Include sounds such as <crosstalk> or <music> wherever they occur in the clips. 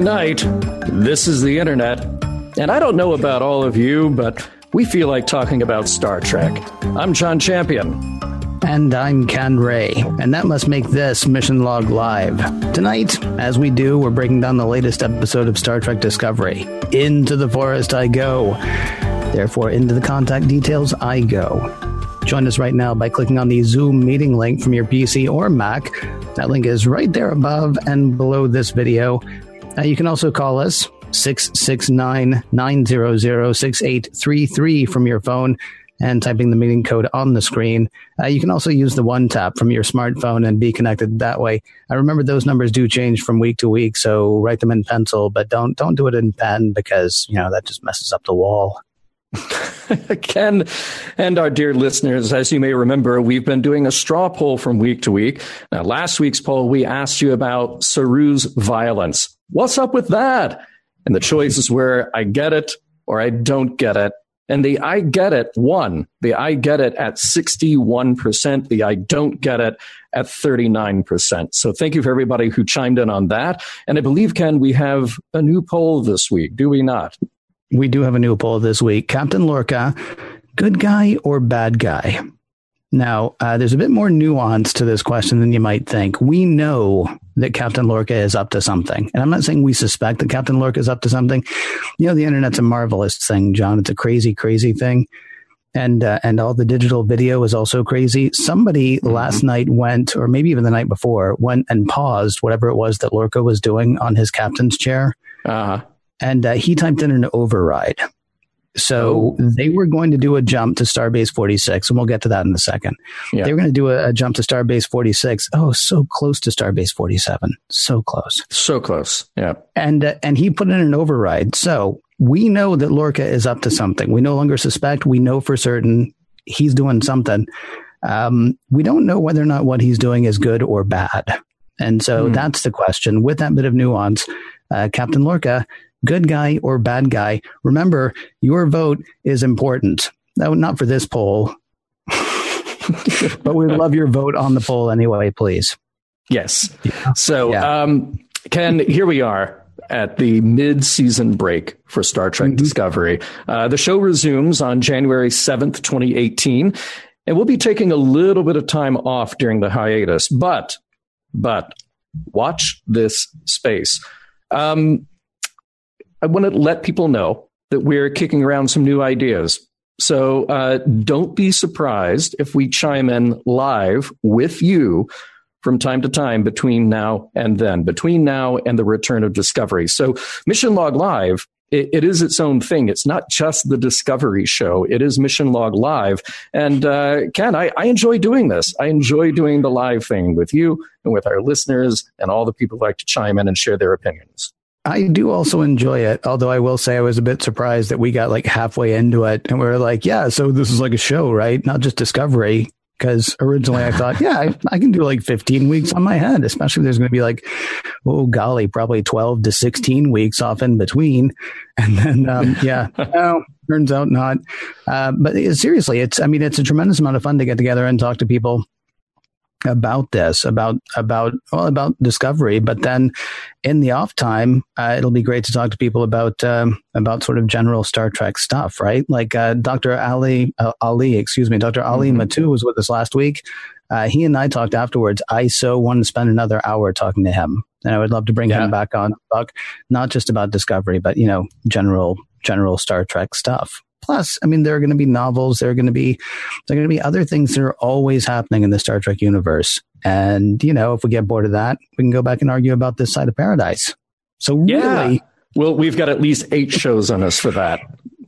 Night. This is the internet. And I don't know about all of you, but we feel like talking about Star Trek. I'm John Champion. And I'm Ken Ray, and that must make this Mission Log Live. Tonight, as we do, we're breaking down the latest episode of Star Trek Discovery. Into the forest I go. Therefore, into the contact details I go. Join us right now by clicking on the Zoom meeting link from your PC or Mac. That link is right there above and below this video. Uh, you can also call us 669 900 6833 from your phone and typing the meeting code on the screen. Uh, you can also use the one tap from your smartphone and be connected that way. I remember those numbers do change from week to week, so write them in pencil, but don't don't do it in pen because you know that just messes up the wall. <laughs> Ken and our dear listeners, as you may remember, we've been doing a straw poll from week to week. Now, last week's poll, we asked you about Saru's violence. What's up with that? And the choice is where I get it or I don't get it. And the I get it won. The I get it at 61%. The I don't get it at 39%. So thank you for everybody who chimed in on that. And I believe, Ken, we have a new poll this week, do we not? We do have a new poll this week. Captain Lorca, good guy or bad guy? Now, uh, there's a bit more nuance to this question than you might think. We know that Captain Lorca is up to something. And I'm not saying we suspect that Captain Lorca is up to something. You know, the internet's a marvelous thing, John. It's a crazy, crazy thing. And, uh, and all the digital video is also crazy. Somebody mm-hmm. last night went, or maybe even the night before, went and paused whatever it was that Lorca was doing on his captain's chair. Uh-huh and uh, he typed in an override. So oh. they were going to do a jump to Starbase 46, and we'll get to that in a second. Yeah. They were going to do a, a, jump to Starbase 46. Oh, so close to Starbase 47. So close. So close. Yeah. And uh, and he put in an override. So we know that Lorca is up to something. We no longer suspect. We know for certain he's doing something. Um, we don't know whether or not what he's doing is good or bad. And so hmm. that's the question. With that bit of nuance, uh, Captain Lorca good guy or bad guy. Remember, your vote is important. No, not for this poll, <laughs> but we love your vote on the poll anyway, please. Yes. Yeah. So, yeah. Um, Ken, here we are at the mid-season break for Star Trek mm-hmm. Discovery. Uh, the show resumes on January 7th, 2018, and we'll be taking a little bit of time off during the hiatus, but, but watch this space. Um, I want to let people know that we're kicking around some new ideas. So uh, don't be surprised if we chime in live with you from time to time between now and then, between now and the return of Discovery. So Mission Log Live it, is its own thing. It's not just the Discovery show. It is Mission Log Live. And uh, Ken, I, I enjoy doing this. I enjoy doing the live thing with you and with our listeners and all the people who like to chime in and share their opinions. I do also enjoy it, although I will say I was a bit surprised that we got like halfway into it and we are like, yeah, so this is like a show, right? Not just Discovery. Because originally I thought, yeah, I, I, can do like 15 weeks on my head, especially if there's going to be like, oh, golly, probably 12 to 16 weeks off in between. <laughs> And then, um, yeah, <laughs> no, turns out not. Uh, but seriously, it's, I mean, it's a tremendous amount of fun to get together and talk to people about this, about about well, about discovery. But then, in the off time, uh, it'll be great to talk to people about um, about sort of general Star Trek stuff, right? Like uh, Dr. Ali uh, Ali, excuse me, Dr. Ali mm-hmm. Mattu was with us last week. Uh, he and I talked afterwards. I so want to spend another hour talking to him, and I would love to bring yeah. him back on talk not just about discovery, but you know, general general Star Trek stuff. Plus, I mean, there are going to be novels. There are going to be there are going to be other things that are always happening in the Star Trek universe. And you know, if we get bored of that, we can go back and argue about this side of paradise. So really, yeah. well, we've got at least eight shows on us for that.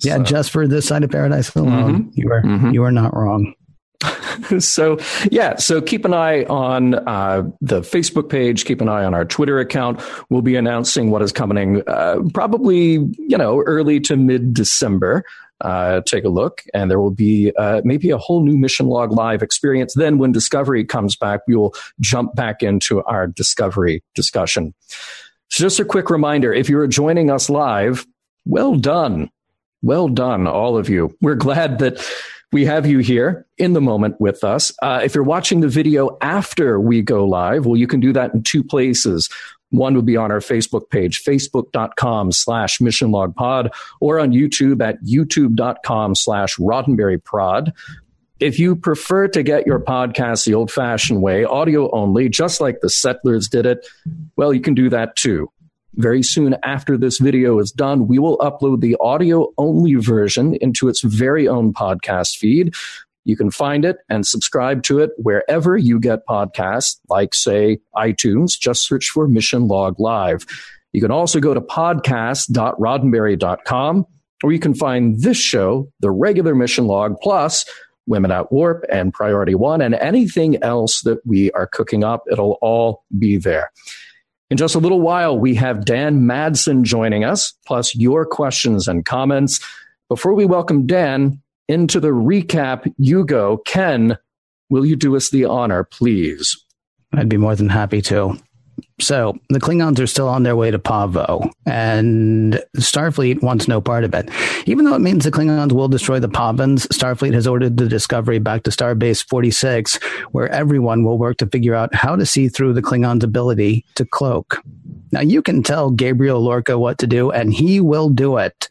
Yeah, so. just for this side of paradise alone, mm-hmm. you are mm-hmm. you are not wrong. <laughs> so yeah so keep an eye on uh, the facebook page keep an eye on our twitter account we'll be announcing what is coming uh, probably you know early to mid december uh, take a look, and there will be uh, maybe a whole new Mission Log Live experience. Then, when Discovery comes back, we will jump back into our Discovery discussion. So, just a quick reminder if you're joining us live, well done. Well done, all of you. We're glad that we have you here in the moment with us. Uh, if you're watching the video after we go live, well, you can do that in two places. One would be on our Facebook page, facebook.com slash missionlogpod, or on YouTube at youtube.com slash roddenberryprod. If you prefer to get your podcast the old fashioned way, audio only, just like the settlers did it, well, you can do that too. Very soon after this video is done, we will upload the audio only version into its very own podcast feed. You can find it and subscribe to it wherever you get podcasts, like, say, iTunes. Just search for Mission Log Live. You can also go to podcast.roddenberry.com, or you can find this show, the regular Mission Log, plus Women at Warp and Priority One, and anything else that we are cooking up. It'll all be there. In just a little while, we have Dan Madsen joining us, plus your questions and comments. Before we welcome Dan, into the recap, you go. Ken, will you do us the honor, please? I'd be more than happy to. So the Klingons are still on their way to Pahvo, and Starfleet wants no part of it. Even though it means the Klingons will destroy the Pahvans, Starfleet has ordered the Discovery back to Starbase 46, where everyone will work to figure out how to see through the Klingons' ability to cloak. Now, you can tell Gabriel Lorca what to do, and he will do it.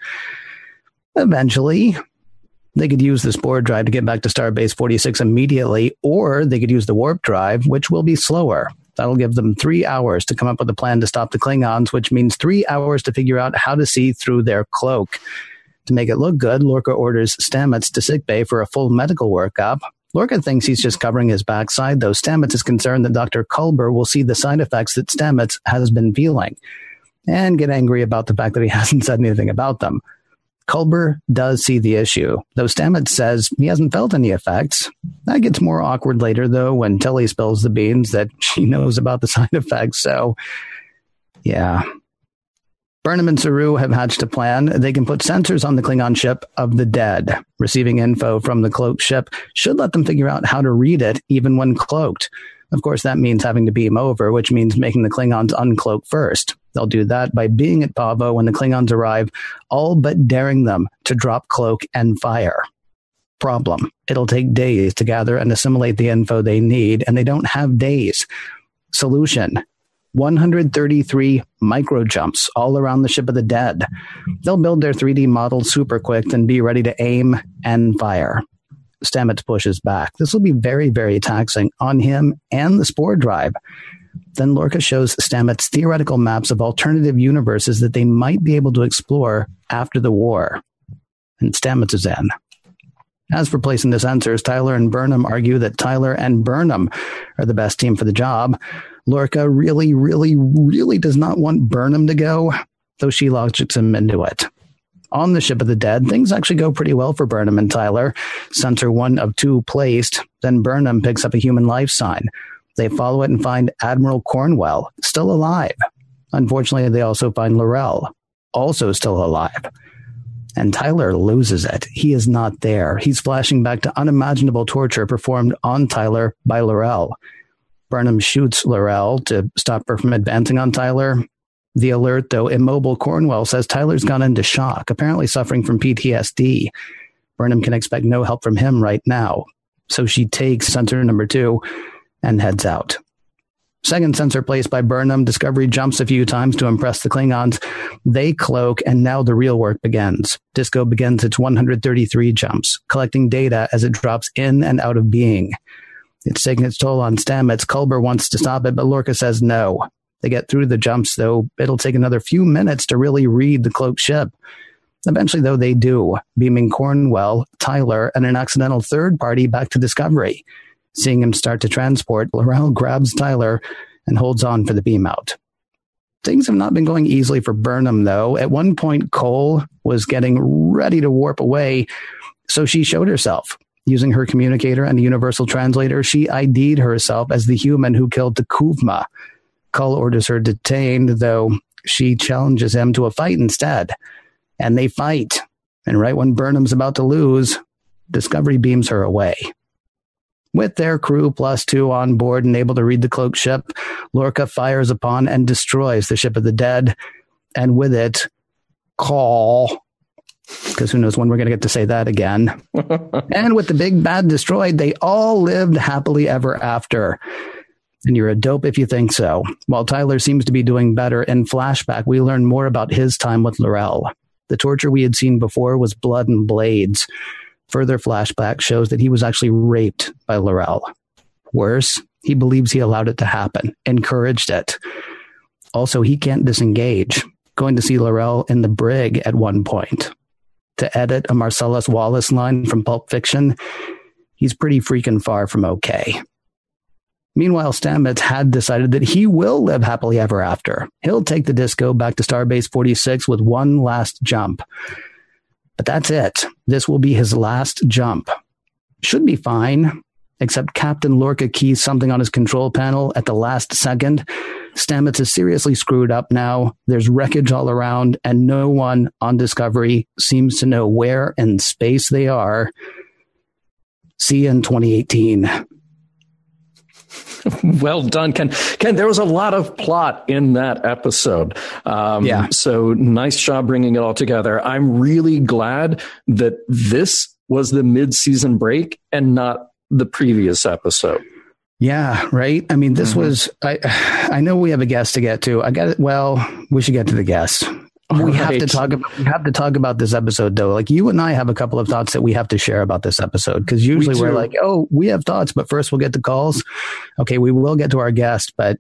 Eventually, they could use the Spore drive to get back to Starbase 46 immediately, or they could use the Warp drive, which will be slower. That'll give them three hours to come up with a plan to stop the Klingons, which means three hours to figure out how to see through their cloak. To make it look good, Lorca orders Stamets to sickbay for a full medical workup. Lorca thinks he's just covering his backside, though Stamets is concerned that Dr. Culber will see the side effects that Stamets has been feeling and get angry about the fact that he <laughs> hasn't said anything about them. Culber does see the issue, though Stamets says he hasn't felt any effects. That gets more awkward later, though, when Tilly spills the beans that she <laughs> knows about the side effects. So, yeah. Burnham and Saru have hatched a plan. They can put sensors on the Klingon ship of the dead. Receiving info from the cloaked ship should let them figure out how to read it, even when cloaked. Of course, that means having to beam over, which means making the Klingons uncloak first. They'll do that by being at Pahvo when the Klingons arrive, all but daring them to drop cloak and fire. Problem. It'll take days to gather and assimilate the info they need, and they don't have days. Solution. 133 micro jumps all around the ship of the dead. They'll build their 3D model super quick and be ready to aim and fire. Stamets pushes back. This will be very, very taxing on him and the Spore Drive. Then Lorca shows Stamets theoretical maps of alternative universes that they might be able to explore after the war. And Stamets is in. As for placing the sensors, Tyler and Burnham argue that Tyler and Burnham are the best team for the job. Lorca really, really, really does not want Burnham to go, though she logics him into it. On the ship of the dead, things actually go pretty well for Burnham and Tyler. Sensor one of two placed, then Burnham picks up a human life sign. They follow it and find Admiral Cornwell still alive. Unfortunately, they also find L'Rell also still alive. And Tyler loses it. He is not there. He's flashing back to unimaginable torture performed on Tyler by L'Rell. Burnham shoots L'Rell to stop her from advancing on Tyler. The alert, though immobile Cornwell says Tyler's gone into shock, apparently suffering from PTSD. Burnham can expect no help from him right now. So she takes sensor number two and heads out. Second sensor placed by Burnham, Discovery jumps a few times to impress the Klingons. They cloak, and now the real work begins. Disco begins its 133 jumps, collecting data as it drops in and out of being. It's taking its toll on Stamets. Culber wants to stop it, but Lorca says no. They get through the jumps, though it'll take another few minutes to really read the cloaked ship. Eventually, though, they do, beaming Cornwell, Tyler, and an accidental third party back to Discovery. Seeing him start to transport, L'Rell <laughs> grabs Tyler and holds on for the beam out. Things have not been going easily for Burnham, though. At one point, Kol was getting ready to warp away, so she showed herself. Using her communicator and the universal translator, she ID'd herself as the human who killed T'Kuvma. Kol orders her detained, though she challenges him to a fight instead. And they fight. And right when Burnham's about to lose, Discovery beams her away. With their crew plus two on board and able to read the cloak ship, Lorca fires upon and destroys the ship of the dead, and with it, Kol. Because who knows when we're going to get to say that again. <laughs> and with the big bad destroyed, they all lived happily ever after. and you're a dope if you think so. While Tyler seems to be doing better, in flashback, we learn more about his time with L'Rell. The torture we had seen before was blood and blades. Further flashback shows that he was actually raped by L'Rell. Worse, he believes he allowed it to happen, encouraged it. Also, he can't disengage, going to see L'Rell in the brig at one point. To edit a Marcellus Wallace line from Pulp Fiction, he's pretty freaking far from okay. Meanwhile, Stamets had decided that he will live happily ever after. He'll take the disco back to Starbase 46 with one last jump. But that's it. This will be his last jump. Should be fine, except Captain Lorca keys something on his control panel at the last second. Stamets is seriously screwed up now. There's wreckage all around, and no one on Discovery seems to know where in space they are. See you in 2018. <laughs> well done, Ken. Ken, there was a lot of plot in that episode. Um, yeah. So nice job bringing it all together. I'm really glad that this was the mid-season break and not the previous episode. Yeah, right. I mean, this mm-hmm. was. I <sighs> I know we have a guest to get to. I got it. Well, we should get to the guest we right. have to talk about we have to talk about this episode though. Like you and I have a couple of thoughts that we have to share about this episode because usually we are like, oh, we have thoughts, but first we'll get the calls. Okay, we will get to our guest, but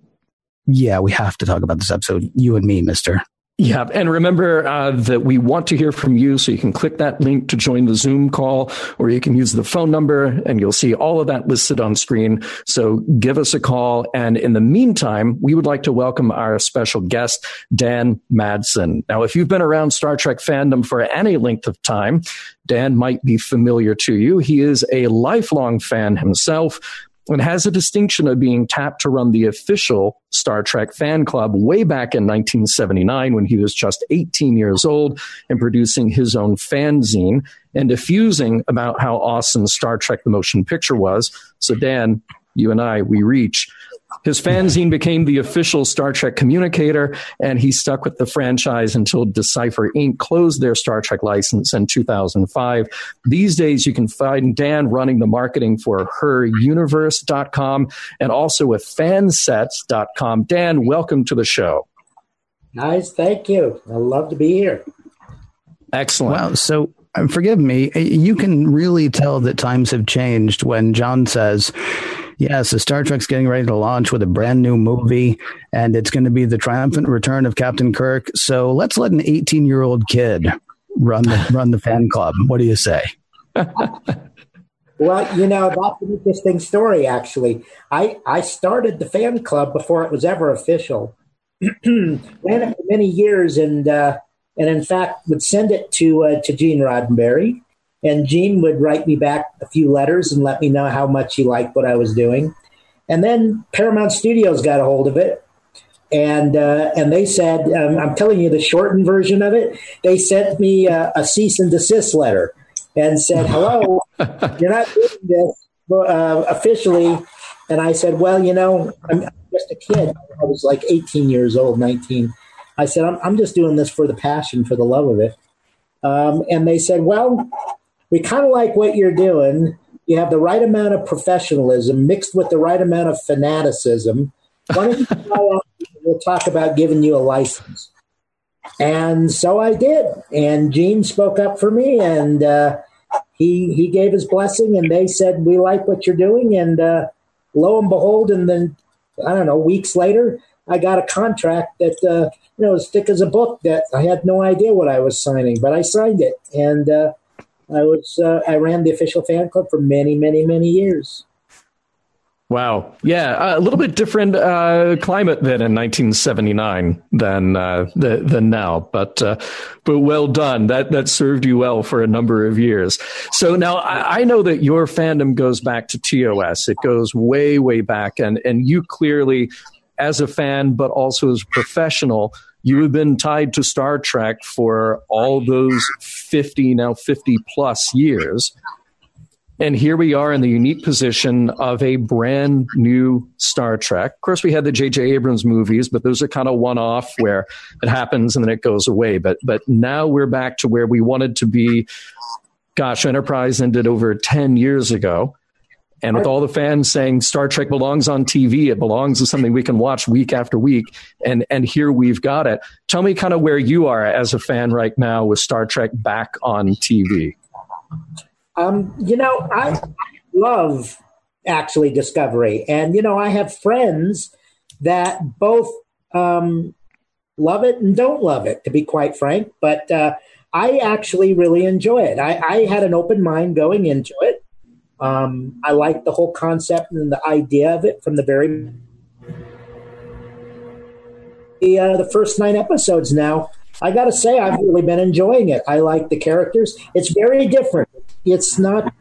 yeah, we have to talk about this episode. You and me, Mister. Yeah. And remember uh, that we want to hear from you. So you can click that link to join the Zoom call, or you can use the phone number and you'll see all of that listed on screen. So give us a call. And in the meantime, we would like to welcome our special guest, Dan Madsen. Now, if you've been around Star Trek fandom for any length of time, Dan might be familiar to you. He is a lifelong fan himself, and has a distinction of being tapped to run the official Star Trek fan club way back in 1979 when he was just 18 years old and producing his own fanzine and diffusing about how awesome Star Trek the motion picture was. So, Dan, you and I, we reach his fanzine became the official Star Trek communicator, and he stuck with the franchise until Decipher Inc. closed their Star Trek license in 2005. These days, you can find Dan running the marketing for heruniverse.com and also with fansets.com. Dan, welcome to the show. Nice. Thank you. I love to be here. Excellent. Wow. So, uh, forgive me, you can really tell that times have changed when John says, yeah, so Star Trek's getting ready to launch with a brand new movie, and it's going to be the triumphant return of Captain Kirk. So let's let an 18 year old kid run the run the fan club. What do you say? well, you know that's an interesting story. Actually, I I started the fan club before it was ever official. <clears throat> Ran it for many years, and uh, and in fact would send it to uh, to Gene Roddenberry and Gene would write me back a few letters and let me know how much he liked what I was doing. And then Paramount Studios got a hold of it, and uh, and they said, um, "I'm telling you the shortened version of it." They sent me uh, a cease and desist letter and said, "Hello, <laughs> you're not doing this uh, officially." And I said, "Well, you know, I'm just a kid. I was like 18 years old, 19." I said, "I'm, I'm just doing this for the passion, for the love of it." Um, and they said, "Well, we kind of like what you're doing. You have the right amount of professionalism mixed with the right amount of fanaticism. Why don't you try <laughs> We'll talk about giving you a license. And so I did. And Gene spoke up for me, and uh, he he gave his blessing. And they said, "We like what you're doing." And uh, lo and behold, and then I don't know, weeks later, I got a contract that uh, you know was thick as a book. That I had no idea what I was signing, but I signed it, and uh, I was uh, I ran the official fan club for many, many, many years. Wow. Yeah, a little bit different uh, climate then in 1979 than uh, the, than now, but uh, but well done. That that served you well for a number of years. So now I, I, know that your fandom goes back to TOS. It goes way way back, and and you clearly, as a fan, but also as a professional, you have been tied to Star Trek for all those 50, now 50 plus years. And here we are in the unique position of a brand new Star Trek. Of course, we had the J.J. Abrams movies, but those are kind of one off where it happens and then it goes away. But, but now we're back to where we wanted to be. Gosh, Enterprise ended over 10 years ago. And with all the fans saying Star Trek belongs on TV, it belongs as something we can watch week after week, and and here we've got it. Tell me kind of where you are as a fan right now with Star Trek back on TV. Um, you know, I love actually Discovery, and you know, I have friends that both um, love it and don't love it, to be quite frank. But uh, I actually really enjoy it. I, I had an open mind going into it. Um, I like the whole concept and the idea of it from the very the, uh, the first nine episodes now. I got to say, I've really been enjoying it. I like the characters. It's very different. It's not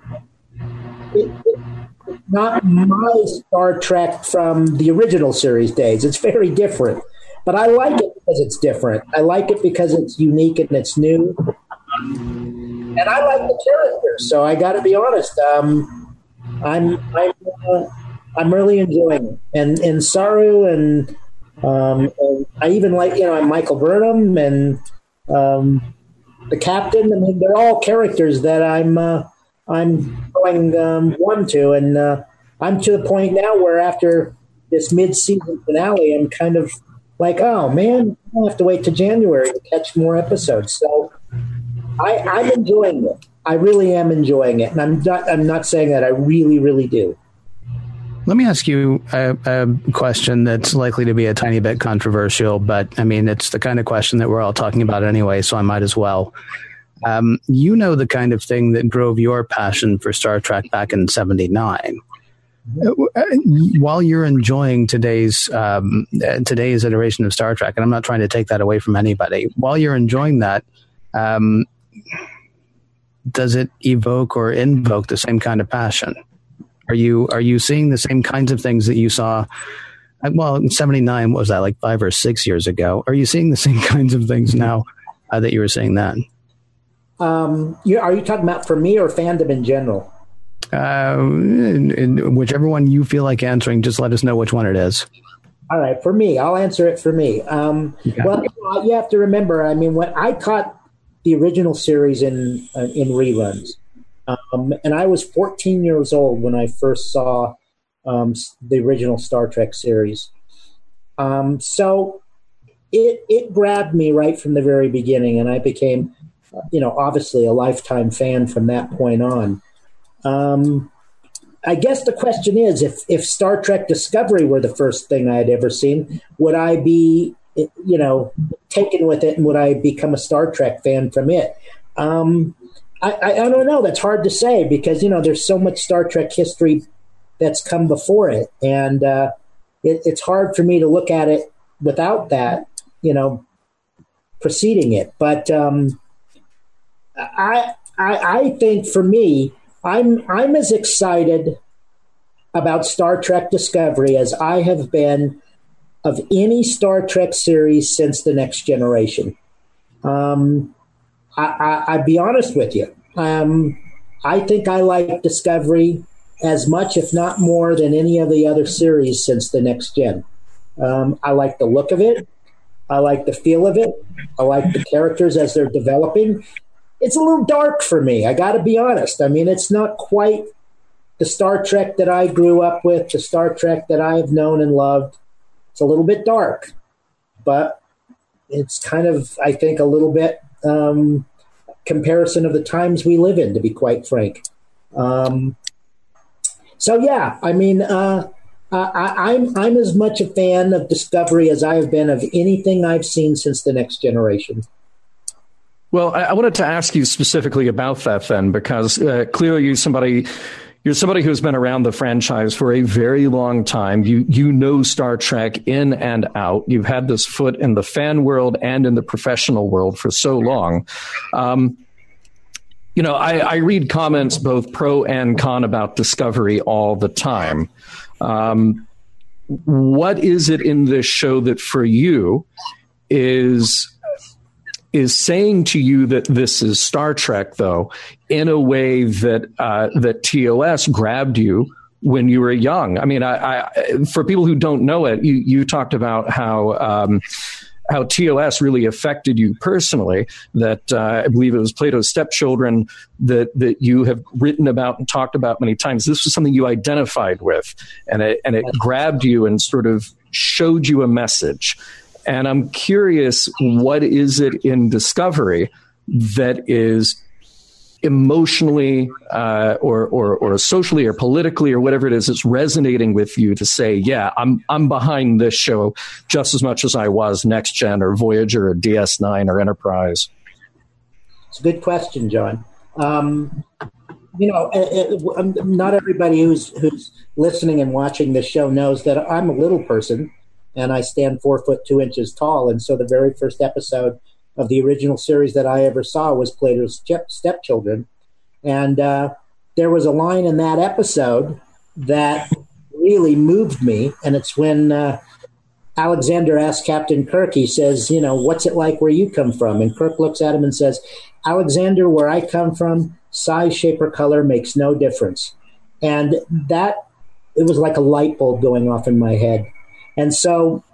it, it, not my Star Trek from the original series days. It's very different, but I like it because it's different. I like it because it's unique and it's new and I like the characters. So I got to be honest. Um, I'm I'm uh, I'm really enjoying it, and and Saru and, um, and I even like you know I'm Michael Burnham and um, the captain. I mean, they're all characters that I'm uh, I'm going um, one to, and uh, I'm to the point now where after this mid-season finale, I'm kind of like, oh man, I have to wait to January to catch more episodes. So I, I'm enjoying it. I really am enjoying it, and I'm not. I'm not saying that. I really, really do. Let me ask you a, a, question that's likely to be a tiny bit controversial, but I mean, it's the kind of question that we're all talking about anyway, so I might as well. Um, you know the kind of thing that drove your passion for Star Trek back in '79. While you're enjoying today's um, today's iteration of Star Trek, and I'm not trying to take that away from anybody, while you're enjoying that, um, does it evoke or invoke the same kind of passion? Are you are you seeing the same kinds of things that you saw? Well, in '79 was that like five or six years ago? Are you seeing the <laughs> same kinds of things now uh, that you were seeing then? Um, you, are you talking about for me or fandom in general? Uh, in, in whichever one you feel like answering, just let us know which one it is. All right, for me, I'll answer it for me. Um, well, you have to remember. I mean, when I caught the original series in uh, in reruns. Um, and I was 14 years old when I first saw um, the original Star Trek series. Um, so it it grabbed me right from the very beginning, and I became, you know, obviously a lifetime fan from that point on. Um, I guess the question is, if if Star Trek Discovery were the first thing I had ever seen, would I be you know, taken with it, and would I become a Star Trek fan from it? Um, I, I, I, don't know. That's hard to say because you know there's so much Star Trek history that's come before it, and uh, it, it's hard for me to look at it without that, you know, preceding it. But um, I, I I think for me, I'm I'm as excited about Star Trek Discovery as I have been of any Star Trek series since The Next Generation. Um, I, would be honest with you. Um, I think I like Discovery as much, if not more, than any of the other series since The Next Gen. Um, I like the look of it. I like the feel of it. I like the characters as they're developing. It's a little dark for me. I got to be honest. I mean, it's not quite the Star Trek that I grew up with, the Star Trek that I have known and loved. It's a little bit dark, but it's kind of, I think, a little bit um, comparison of the times we live in, to be quite frank. Um, so yeah, I mean, uh, I, am I'm, I'm as much a fan of Discovery as I have been of anything I've seen since the Next Generation. Well, I, I wanted to ask you specifically about that then, because uh, clearly you're somebody you're somebody who's been around the franchise for a very long time. You you know Star Trek in and out. You've had this foot in the fan world and in the professional world for so long. Um, you know, I, I, read comments both pro and con about Discovery all the time. Um, what is it in this show that for you is is saying to you that this is Star Trek, though, in a way that uh, that TOS grabbed you when you were young. I mean, I, I, for people who don't know it, you you talked about how. Um, how TOS really affected you personally. That uh, I believe it was Plato's Stepchildren that that you have written about and talked about many times. This was something you identified with, and it and it grabbed you and sort of showed you a message. And I'm curious, what is it in Discovery that is emotionally uh, or, or, or socially or politically or whatever it is that's resonating with you to say yeah i'm i'm behind this show just as much as i was next gen or voyager or ds9 or enterprise? It's a good question john. Um, you know it, it, um, not everybody who's who's listening and watching this show knows that i'm a little person and i stand four foot two inches tall and so the very first episode of the original series that I ever saw was Plato's Stepchildren. And uh, there was a line in that episode that really moved me. And it's when uh, Alexander asks Captain Kirk, he says, You know, what's it like where you come from? And Kirk looks at him and says, Alexander, where I come from, size, shape, or color makes no difference. And that, it was like a light bulb going off in my head. And so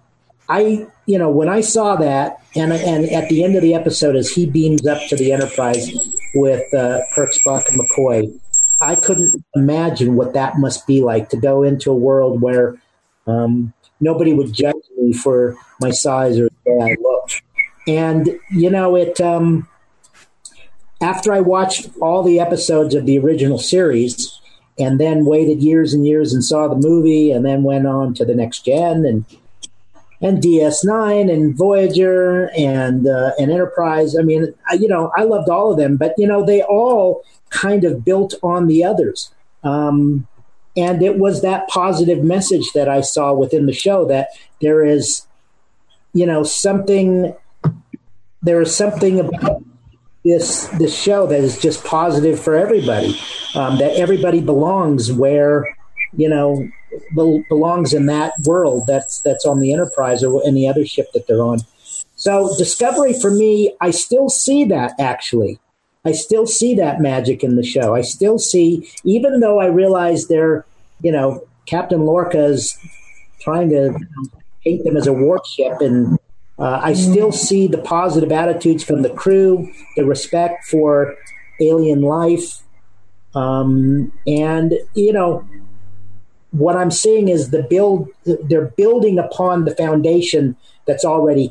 I, you know, when I saw that, and and at the end of the episode, as he beams up to the Enterprise with uh, Kirk, Spock, and McCoy, I couldn't imagine what that must be like to go into a world where um, nobody would judge me for my size or the way I look. And you know, it. Um, after I watched all the episodes of the original series, and then waited years and years and saw the movie, and then went on to the next gen and and DS9 and Voyager and uh, and Enterprise. I mean, I, you know, I loved all of them, but you know, they all kind of built on the others. Um, and it was that positive message that I saw within the show that there is, you know, something. There is something about this this show that is just positive for everybody. Um, that everybody belongs where you know belongs in that world that's that's on the Enterprise or any other ship that they're on. So Discovery for me, I still see that actually. I still see that magic in the show. I still see, even though I realize they're, you know, Captain Lorca is trying to paint them as a warship, and uh, I still see the positive attitudes from the crew, the respect for alien life, um, and you know, what I'm seeing is the build. They're building upon the foundation that's already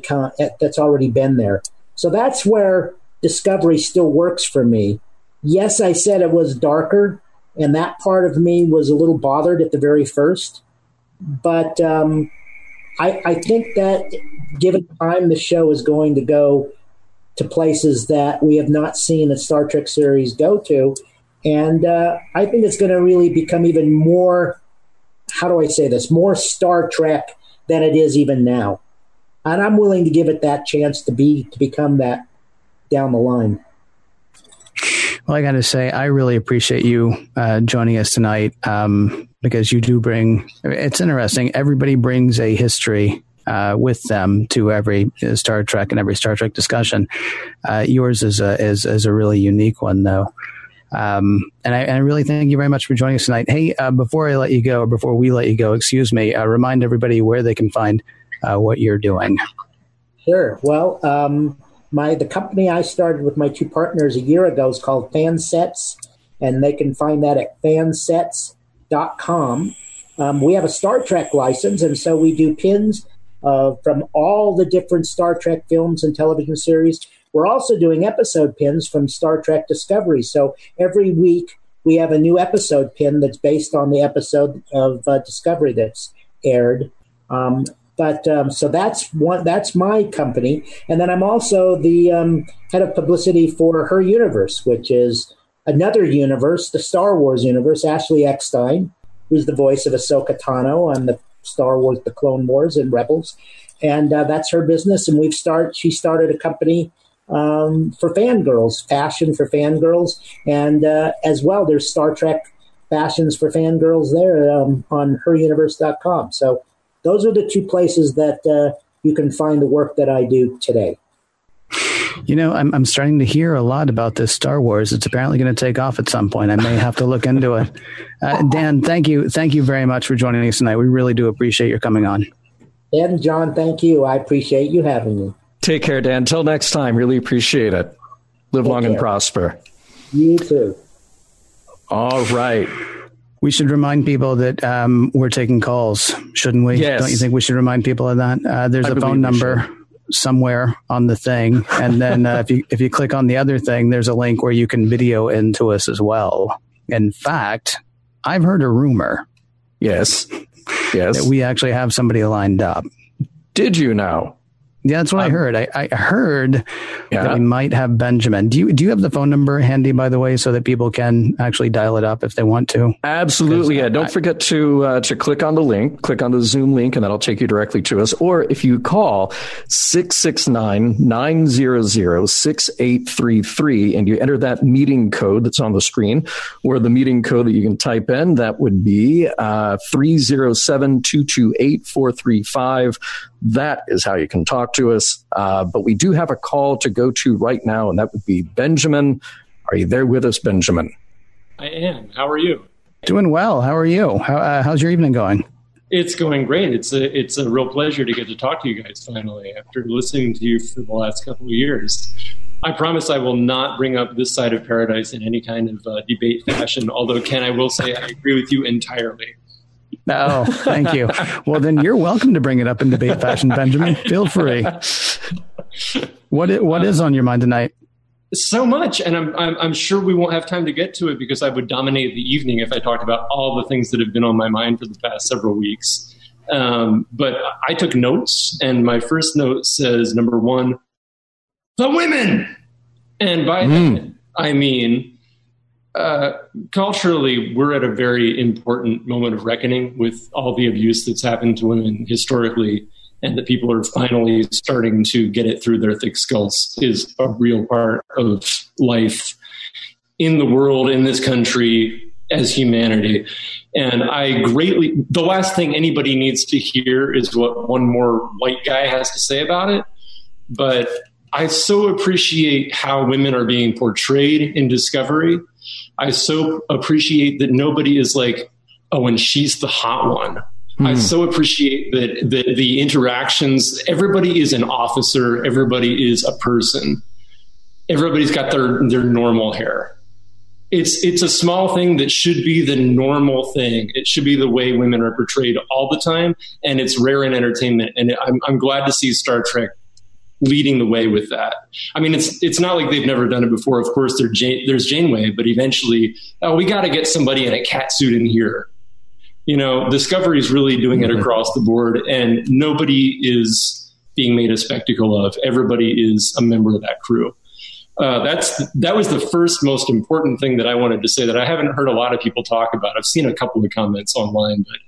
that's already been there. So that's where Discovery still works for me. Yes, I said it was darker, and that part of me was a little bothered at the very first. But um, I, I think that given time, the show is going to go to places that we have not seen a Star Trek series go to. And uh, I think it's going to really become even more how do I say this, more Star Trek than it is even now. And I'm willing to give it that chance to be to become that down the line. Well, I got to say, I really appreciate you uh, joining us tonight um, because you do bring. It's interesting. Everybody brings a history uh, with them to every Star Trek and every Star Trek discussion. Uh, yours is a is, is a really unique one, though. Um, and, I, and, I, really thank you very much for joining us tonight. Hey, uh, before I let you go, or before we let you go, excuse me, uh, remind everybody where they can find uh, what you're doing. Sure. Well, um, my the company I started with my two partners a year ago is called Fansets, and they can find that at fansets.com. Um, we have a Star Trek license, and so we do pins uh, from all the different Star Trek films and television series we're also doing episode pins from Star Trek Discovery. So every week we have a new episode pin that's based on the episode of uh, Discovery that's aired. Um, but um, so that's one. That's my company, and then I'm also the um, head of publicity for Her Universe, which is another universe, the Star Wars universe. Ashley Eckstein, who's the voice of Ahsoka Tano on the Star Wars, the Clone Wars, and Rebels, and uh, that's her business. And we've started. She started a company um, for fangirls, fashion for fangirls, and uh, as well, there's Star Trek fashions for fangirls there um, on heruniverse.com. So those are the two places that uh, you can find the work that I do today. You know, I'm, I'm starting to hear a lot about this Star Wars. It's apparently going to take off at some point. I may have to look into it. Uh, Dan, thank you. Thank you very much for joining us tonight. We really do appreciate your coming on. Dan, John, thank you. I appreciate you having me. Take care, Dan. Until next time, really appreciate it. Live Take long care. and prosper. You too. All right. We should remind people that um, we're taking calls, shouldn't we? Yes. Don't you think we should remind people of that? Uh, there's I a phone number somewhere on the thing, and then uh, if you if you click on the other thing, there's a link where you can video into us as well. In fact, I've heard a rumor. Yes. Yes. That we actually have somebody lined up. Did you now? Yeah, that's what um, I heard. I, I heard yeah. that we might have Benjamin. Do you do you have the phone number handy, by the way, so that people can actually dial it up if they want to? Absolutely. Yeah. Don't I, forget to uh, to click on the link, click on the Zoom link, and that'll take you directly to us. Or if you call 669-900-6833 and you enter that meeting code that's on the screen, or the meeting code that you can type in, that would be uh, 307 228 435. That is how you can talk to us. Uh, but we do have a call to go to right now, and that would be Benjamin. Are you there with us, Benjamin? I am. How are you? Doing well. How are you? How, uh, how's your evening going? It's going great. It's a it's a real pleasure to get to talk to you guys finally after listening to you for the last couple of years. I promise I will not bring up this side of paradise in any kind of uh, debate fashion. Although, Ken, I will say I agree with you entirely. Oh, thank you. <laughs> well, then you're welcome to bring it up in debate fashion, Benjamin. Feel free. What what is on your mind tonight? So much, and I'm, I'm, I'm sure we won't have time to get to it because I would dominate the evening if I talked about all the things that have been on my mind for the past several weeks. Um, but I took notes, and my first note says number one, the women, and by mm. that I mean uh, culturally, we're at a very important moment of reckoning with all the abuse that's happened to women historically, and that people are finally starting to get it through their thick skulls is a real part of life in the world, in this country, as humanity. And I greatly, the last thing anybody needs to hear is what one more white guy has to say about it. But I so appreciate how women are being portrayed in Discovery I so appreciate that nobody is like, oh, and she's the hot one. I hmm. so appreciate that the, the interactions, everybody is an officer, everybody is a person. Everybody's got their, their normal hair. It's it's a small thing that should be the normal thing. It should be the way women are portrayed all the time, and it's rare in entertainment. And I'm I'm glad to see Star Trek leading the way with that. I mean, it's it's not like they've never done it before. Of course, Jane, there's Janeway, but eventually, oh, we got to get somebody in a cat suit in here. You know, Discovery is really doing it mm-hmm. across the board, and nobody is being made a spectacle of. Everybody is a member of that crew. Uh, that's that was the first most important thing that I wanted to say that I haven't heard a lot of people talk about. I've seen a couple of comments online, but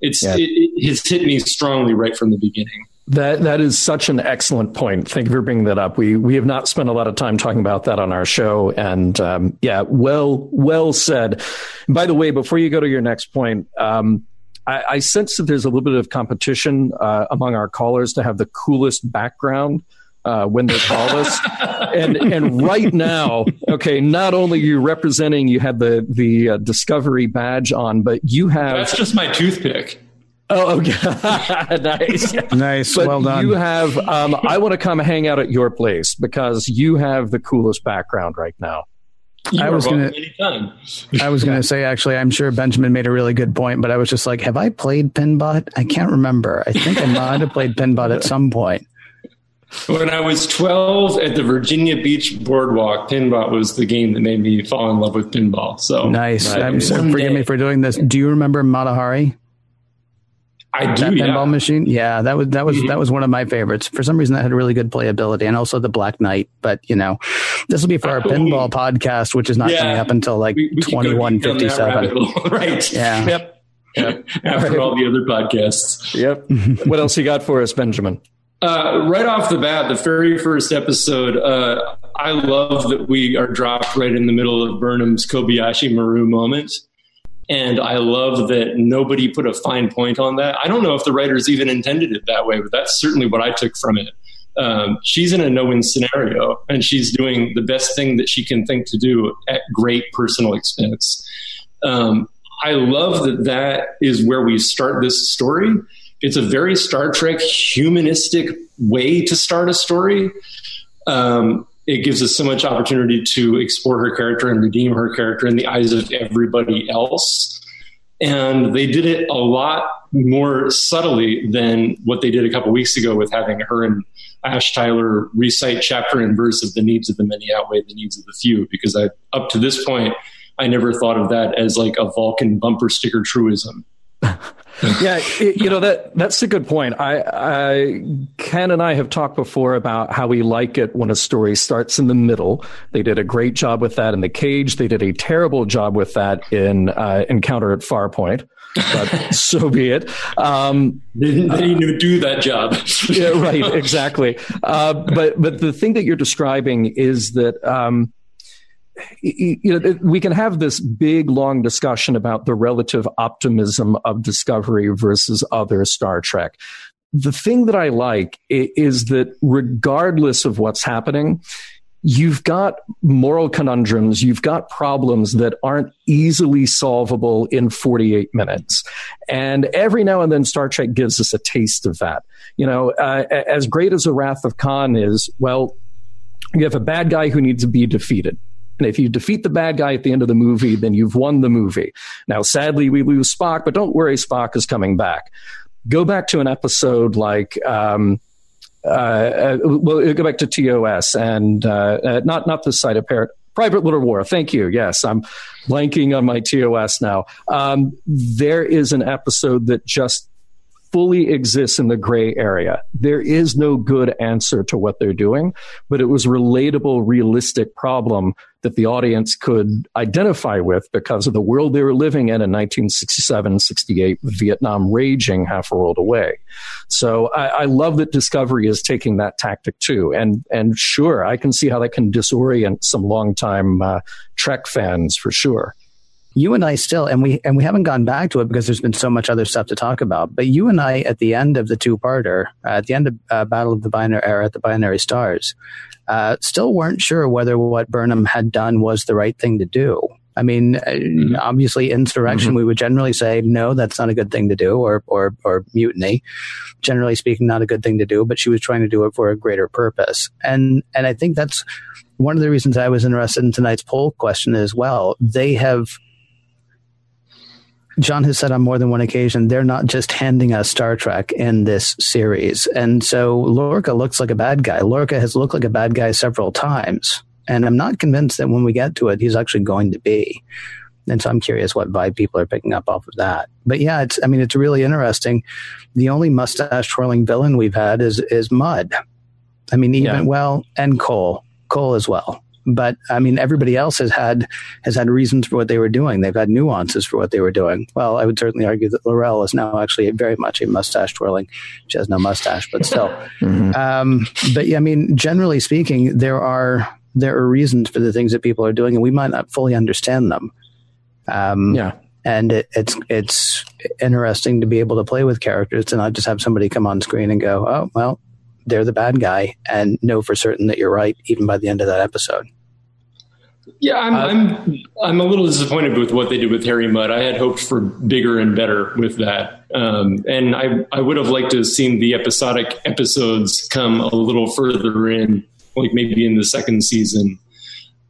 it's yeah. it, it has hit me strongly right from the beginning. That that is such an excellent point. Thank you for bringing that up. We we have not spent a lot of time talking about that on our show, and um, yeah, well well said. By the way, before you go to your next point, um, I, I, sense that there's a little bit of competition uh, among our callers to have the coolest background. Uh, when they call us. <laughs> and and right now, okay, not only you representing, you have the the uh, Discovery badge on, but you have that's just my toothpick. Oh, okay. <laughs> nice. nice. But well done. You have, um, I want to come hang out at your place because you have the coolest background right now. You I was gonna. I was gonna say actually, I'm sure Benjamin made a really good point, but I was just like, have I played Pinbot? I can't remember. I think I might have played Pinbot at some point. When I was 12 at the Virginia Beach Boardwalk, Pinbot was the game that made me fall in love with pinball. So nice. I'm so, forgive me for doing this. Do you remember Mata Hari? I do. That pinball yeah. machine. Yeah, that was that was mm-hmm. that was one of my favorites. For some reason, that had really good playability, and also the Black Knight. But you know, this will be for our oh, pinball podcast, which is not yeah. coming up until like twenty one fifty seven. Right. Yeah. Yep. Yep. After right. all the other podcasts. Yep. <laughs> what else you got for us, Benjamin? Uh, right off the bat, the very first episode, uh, I love that we are dropped right in the middle of Burnham's Kobayashi Maru moment. And I love that nobody put a fine point on that. I don't know if the writers even intended it that way, but that's certainly what I took from it. Um, she's in a no-win scenario, and she's doing the best thing that she can think to do at great personal expense. Um, I love that that is where we start this story. it's a very Star Trek humanistic way to start a story. Um, it gives us so much opportunity to explore her character and redeem her character in the eyes of everybody else. And they did it a lot more subtly than what they did a couple weeks ago with having her and Ash Tyler recite chapter and verse of the needs of the many outweigh the needs of the few. Because I, up to this point, I never thought of that as like a Vulcan bumper sticker truism. <laughs> yeah, it, you know that that's a good point. I, I, Ken and I have talked before about how we like it when a story starts in the middle. They did a great job with that in the cage. They did a terrible job with that in uh, Encounter at Farpoint. But <laughs> so be it. Um, they, didn't do that job. <laughs> yeah, right. Exactly. Uh, but but the thing that you're describing is that. Um, you know, we can have this big, long discussion about the relative optimism of Discovery versus other Star Trek. The thing that I like is that regardless of what's happening, you've got moral conundrums, you've got problems that aren't easily solvable in 48 minutes. And every now and then, Star Trek gives us a taste of that. You know, uh, as great as The Wrath of Khan is, well, you have a bad guy who needs to be defeated. And if you defeat the bad guy at the end of the movie, then you've won the movie. Now, sadly, we lose Spock, but don't worry, Spock is coming back. Go back to an episode like, um, uh, uh, we'll go back to TOS and uh, uh, not not the site of Parrot. Private Little War. Thank you. Yes, I'm blanking on my TOS now. Um, there is an episode that just fully exists in the gray area. There is no good answer to what they're doing, but it was relatable, realistic problem that the audience could identify with because of the world they were living in in 1967, 68, Vietnam raging half a world away. So I, I love that Discovery is taking that tactic too. And, and sure, I can see how that can disorient some longtime uh, Trek fans for sure you and I still, and we and we haven't gone back to it because there's been so much other stuff to talk about. But you and I, at the end of the two-parter, uh, at the end of uh, Battle of the Binary era, at the Binary Stars, uh, still weren't sure whether what Burnham had done was the right thing to do. I mean, uh, mm-hmm. obviously, insurrection. Mm-hmm. We would generally say no, that's not a good thing to do, or or or mutiny. Generally speaking, not a good thing to do. But she was trying to do it for a greater purpose, and and I think that's one of the reasons I was interested in tonight's poll question as well. They have John has said on more than one occasion, they're not just handing us Star Trek in this series. And so Lorca looks like a bad guy. Lorca has looked like a bad guy several times. And I'm not convinced that when we get to it, he's actually going to be. And so I'm curious what vibe people are picking up off of that. But yeah, it's, I mean, it's really interesting. The only mustache twirling villain we've had is, is Mudd. I mean, even, yeah. well, and Kol, Kol as well. But I mean, everybody else has had has had reasons for what they were doing. They've had nuances for what they were doing. Well, I would certainly argue that L'Rell is now actually very much a mustache twirling. She has no mustache, but still. <laughs> mm-hmm. um, but yeah, I mean, generally speaking, there are there are reasons for the things that people are doing, and we might not fully understand them. Um, yeah and it, it's it's interesting to be able to play with characters and not just have somebody come on screen and go, oh well, they're the bad guy, and know for certain that you're right, even by the end of that episode. Yeah, I'm, uh, I'm I'm a little disappointed with what they did with Harry Mudd. I had hoped for bigger and better with that, um, and I I would have liked to have seen the episodic episodes come a little further in, like maybe in the second season.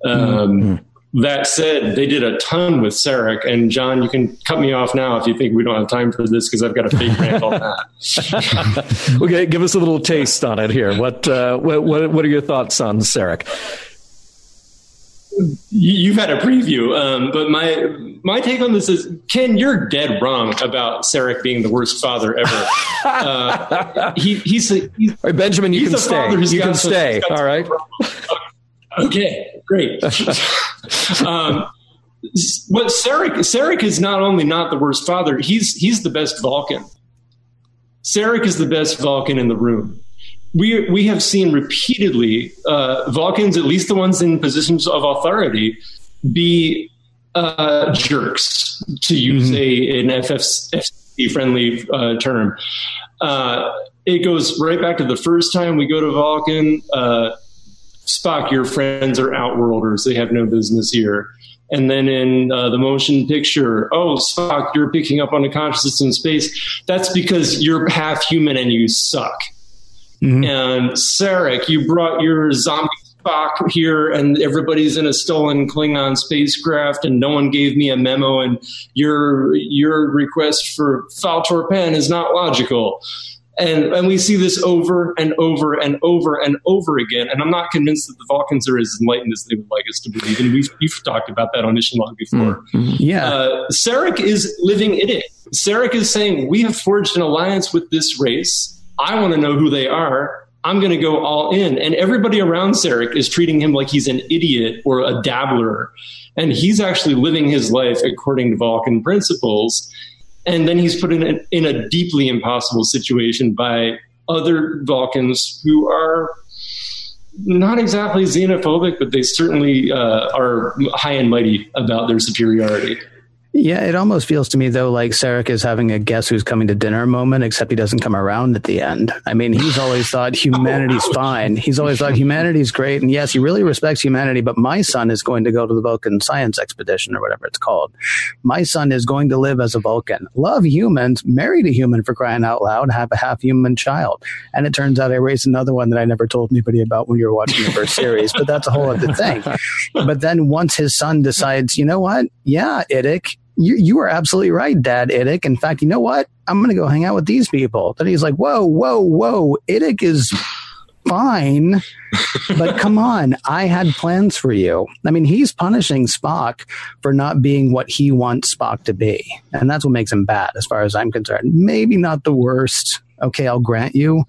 Um, mm-hmm. That said, they did a ton with Sarek, and John, you can cut me off now if you think we don't have time for this because I've got a big rant on that. <laughs> okay, give us a little taste on it here. What uh, what what are your thoughts on Sarek? You've had a preview, um, but my my take on this is Ken, you're dead wrong about Sarek being the worst father ever. <laughs> Uh, he, he's, a, he's right, Benjamin. You can stay. You can stay. All right. Okay, great. <laughs> um, what Sarek Sarek is not only not the worst father, he's he's the best Vulcan. Sarek is the best Vulcan in the room we we have seen repeatedly uh, Vulcans, at least the ones in positions of authority, be uh, jerks, to use mm-hmm. a an FCC friendly uh, term. Uh, it goes right back to the first time we go to Vulcan. Uh, Spock, your friends are outworlders; they have no business here. And then in uh, the motion picture, oh, Spock, you're picking up on a consciousness in space. That's because you're half human and you suck. Mm-hmm. And Sarek, you brought your zombie Spock here, and everybody's in a stolen Klingon spacecraft, and no one gave me a memo, and your your request for fal-tor-pan is not logical. And, and we see this over and over and over and over again. And I'm not convinced that the Vulcans are as enlightened as they would like us to believe. And we've, we've talked about that on Mission Log before. Mm-hmm. Yeah. Uh, Sarek is living in it. Sarek is saying, We have forged an alliance with this race. I want to know who they are. I'm going to go all in. And everybody around Sarek is treating him like he's an idiot or a dabbler. And he's actually living his life according to Vulcan principles. And then he's put in a, in a deeply impossible situation by other Vulcans who are not exactly xenophobic, but they certainly uh, are high and mighty about their superiority. Yeah, it almost feels to me though like Sarek is having a guess who's coming to dinner moment, except he doesn't come around at the end. I mean, he's always thought <laughs> oh, humanity's oh, fine. He's always thought humanity's great, and yes, he really respects humanity. But my son is going to go to the Vulcan Science Expedition or whatever it's called. My son is going to live as a Vulcan, love humans, marry a human for crying out loud, have a half human child. And it turns out I raised another one that I never told anybody about when you were watching the first series. But that's a whole other thing. <laughs> But then once his son decides, you know what? Yeah, Idic you, you are absolutely right, Dad Idic. In fact, you know what? I'm going to go hang out with these people. Then he's like, whoa, whoa, whoa. Idic is fine, but <laughs> come on. I had plans for you. I mean, he's punishing Spock for not being what he wants Spock to be. And that's what makes him bad, as far as I'm concerned. Maybe not the worst. Okay, I'll grant you.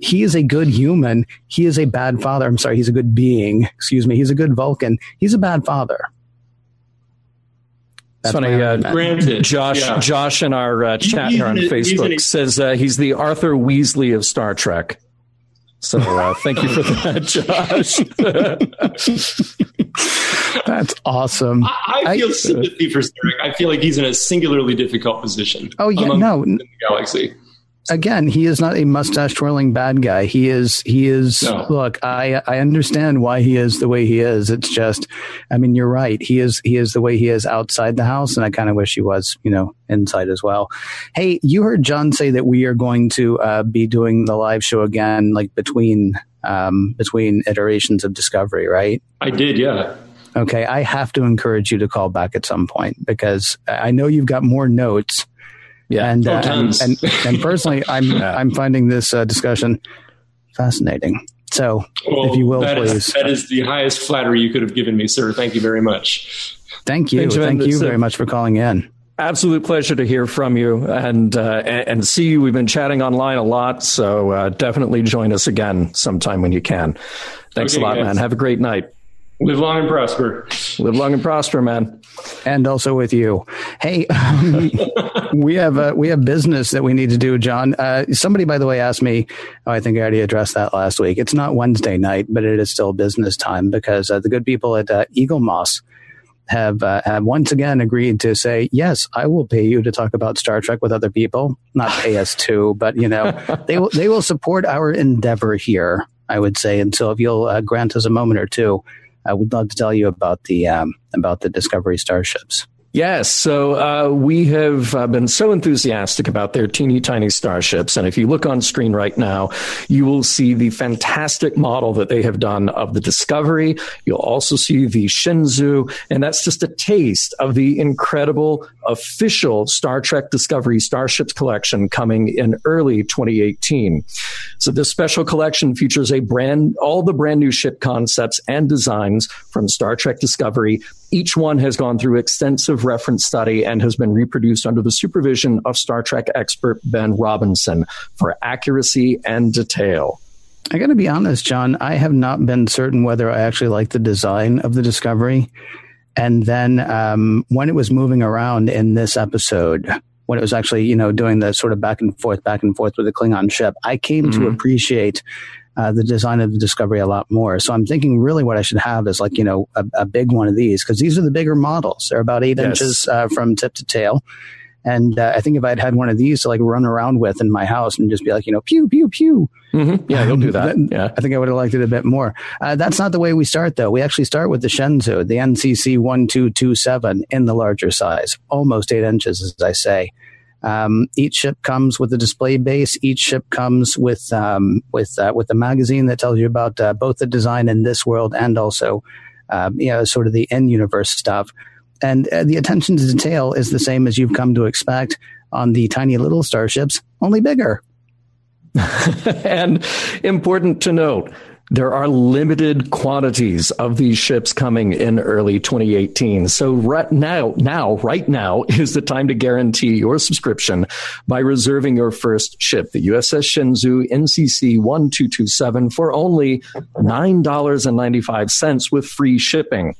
He is a good human. He is a bad father. I'm sorry, he's a good being. Excuse me. He's a good Vulcan. He's a bad father. That's funny. Uh, Granted, Josh, yeah. Josh in our uh, chat here on Facebook says uh, he's the Arthur Weasley of Star Trek. So uh, thank you for <laughs> that, Josh. <laughs> That's awesome. I, I feel I, sympathy for Sarek. I feel like he's in a singularly difficult position. Oh yeah, no, in the galaxy again, he is not a mustache twirling bad guy. He is, he is, no. look, I, I understand why he is the way he is. It's just, I mean, you're right. He is, he is the way he is outside the house. And I kind of wish he was, you know, inside as well. Hey, you heard John say that we are going to uh, be doing the live show again, like between, um, between iterations of Discovery, right? I did. Yeah. Okay. I have to encourage you to call back at some point because I know you've got more notes yeah, and, oh, uh, and, and, and personally, <laughs> I'm yeah. I'm finding this uh, discussion fascinating. So, well, if you will, that please. Is, that is the highest flattery you could have given me, sir. Thank you very much. Thank you. Benjamin, Thank you very much for calling in. Absolute pleasure to hear from you and uh, and see you. We've been chatting online a lot, so uh, definitely join us again sometime when you can. Thanks okay, a lot, guys. man. Have a great night. Live long and prosper. Live long and prosper, man. And also with you. Hey, <laughs> um, we have uh, we have business that we need to do, John. Uh, somebody, by the way, asked me. Oh, I think I already addressed that last week. It's not Wednesday night, but it is still business time because uh, the good people at uh, Eaglemoss have uh, have once again agreed to say yes, I will pay you to talk about Star Trek with other people. Not pay us to, but you know <laughs> they will they will support our endeavor here. I would say, and so if you'll uh, grant us a moment or two I would love to tell you about the um, about the Discovery starships. Yes. So uh, we have uh, been so enthusiastic about their teeny tiny starships. And if you look on screen right now, you will see the fantastic model that they have done of the Discovery. You'll also see the Shenzhou. And that's just a taste of the incredible official Star Trek Discovery Starships collection coming in early 2018. So this special collection features a brand, all the brand new ship concepts and designs from Star Trek Discovery each one has gone through extensive reference study and has been reproduced under the supervision of Star Trek expert Ben Robinson for accuracy and detail. I got to be honest, John, I have not been certain whether I actually like the design of the Discovery. And then um, when it was moving around in this episode, when it was actually, you know, doing the sort of back and forth, back and forth with the Klingon ship, I came mm-hmm. to appreciate uh, the design of the Discovery a lot more. So I'm thinking really what I should have is like, you know, a, a big one of these because these are the bigger models. They're about eight yes. inches uh, from tip to tail. And uh, I think if I'd had one of these to like run around with in my house and just be like, you know, pew, pew, pew. Mm-hmm. Yeah, you'll do that. Yeah. I think I would have liked it a bit more. Uh, that's not the way we start, though. We actually start with the Shenzhou, the NCC 1227 in the larger size, almost eight inches, as I say. Um, each ship comes with a display base. Each ship comes with um, with uh, with a magazine that tells you about uh, both the design in this world and also, um, you know, sort of the in universe stuff. And uh, the attention to detail is the same as you've come to expect on the tiny little starships, only bigger. <laughs> and important to note, there are limited quantities of these ships coming in early 2018. So right now, now, right now <laughs> is the time to guarantee your subscription by reserving your first ship, the USS Shenzhou NCC 1227 for only $9.95 with free shipping.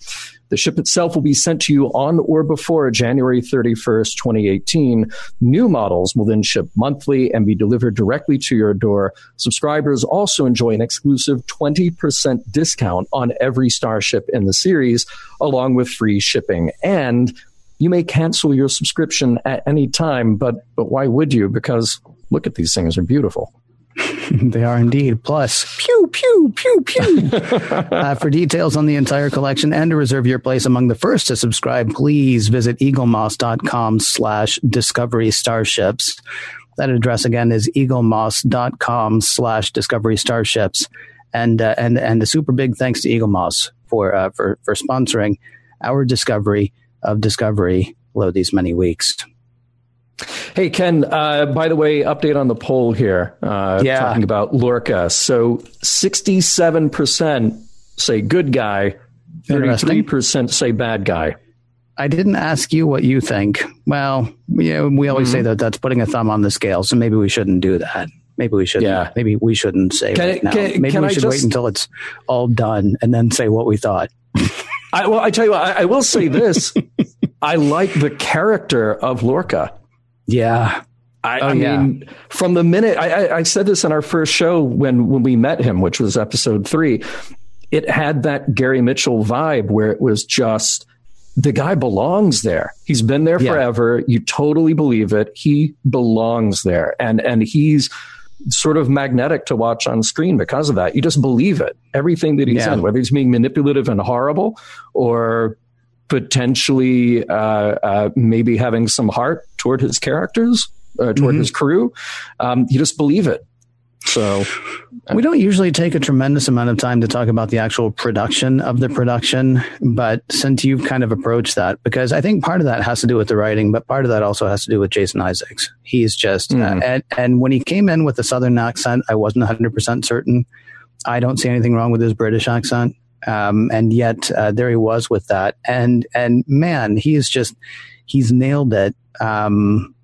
The ship itself will be sent to you on or before January 31st, 2018. New models will then ship monthly and be delivered directly to your door. Subscribers also enjoy an exclusive 20% discount on every Starship in the series, along with free shipping. And you may cancel your subscription at any time, but, but why would you? Because look at these things, they're beautiful. <laughs> they are indeed. Plus, pew, pew, pew, pew. <laughs> uh, for details on the entire collection and to reserve your place among the first to subscribe, please visit eaglemoss.com slash discovery starships. That address again is eaglemoss.com slash discovery starships. And, uh, and, and a super big thanks to Eaglemoss for, uh, for, for sponsoring our discovery of Discovery Low these many weeks. Hey, Ken, uh, by the way, update on the poll here. Uh, yeah. Talking about Lorca. So 67% say good guy, 33% say bad guy. I didn't ask you what you think. Well, we, we always mm-hmm. say that that's putting a thumb on the scale, so maybe we shouldn't do that. Maybe we shouldn't. Yeah. Maybe we shouldn't say can, right now. Can, maybe can we should just, wait until it's all done and then say what we thought. I, well, I tell you what, I, I will say this. <laughs> I like the character of Lorca. Yeah. I, oh, I mean, yeah. from the minute I, I, said this in our first show when when we met him, which was episode three, it had that Gary Mitchell vibe where it was just the guy belongs there. He's been there yeah. forever. You totally believe it. He belongs there, and and he's sort of magnetic to watch on screen because of that. You just believe it. Everything that he's yeah. in, whether he's being manipulative and horrible or potentially uh, uh, maybe having some heart toward his characters, uh, toward mm-hmm. his crew. Um, you just believe it. So we don't usually take a tremendous amount of time to talk about the actual production of the production, but since you've kind of approached that, because I think part of that has to do with the writing, but part of that also has to do with Jason Isaacs. He's just, mm. uh, and, and when he came in with a Southern accent, I wasn't 100% certain. I don't see anything wrong with his British accent. Um, and yet uh, there he was with that. And, and man, he is just, he's nailed it. Um,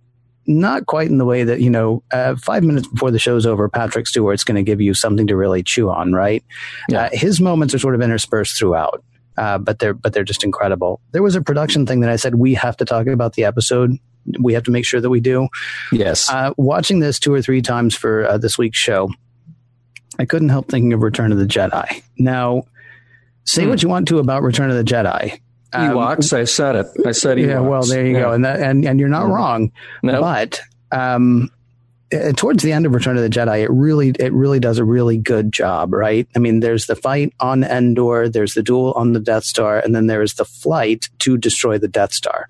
not quite in the way that, you know, uh, five minutes before the show's over, Patrick Stewart's going to give you something to really chew on, right? Yeah. Uh, his moments are sort of interspersed throughout. Uh, but they're but they're just incredible. There was a production thing that I said we have to talk about the episode. We have to make sure that we do. Yes. Uh, watching this two or three times for uh, this week's show, I couldn't help thinking of Return of the Jedi. Now, Say hmm. what you want to about Return of the Jedi. Um, Ewoks, I said it. I said Ewoks. Yeah, well, there you yeah. go, and that, and and you're not mm. wrong. Nope. But um, uh, towards the end of Return of the Jedi, it really it really does a really good job, right? I mean, there's the fight on Endor, there's the duel on the Death Star, and then there's the flight to destroy the Death Star,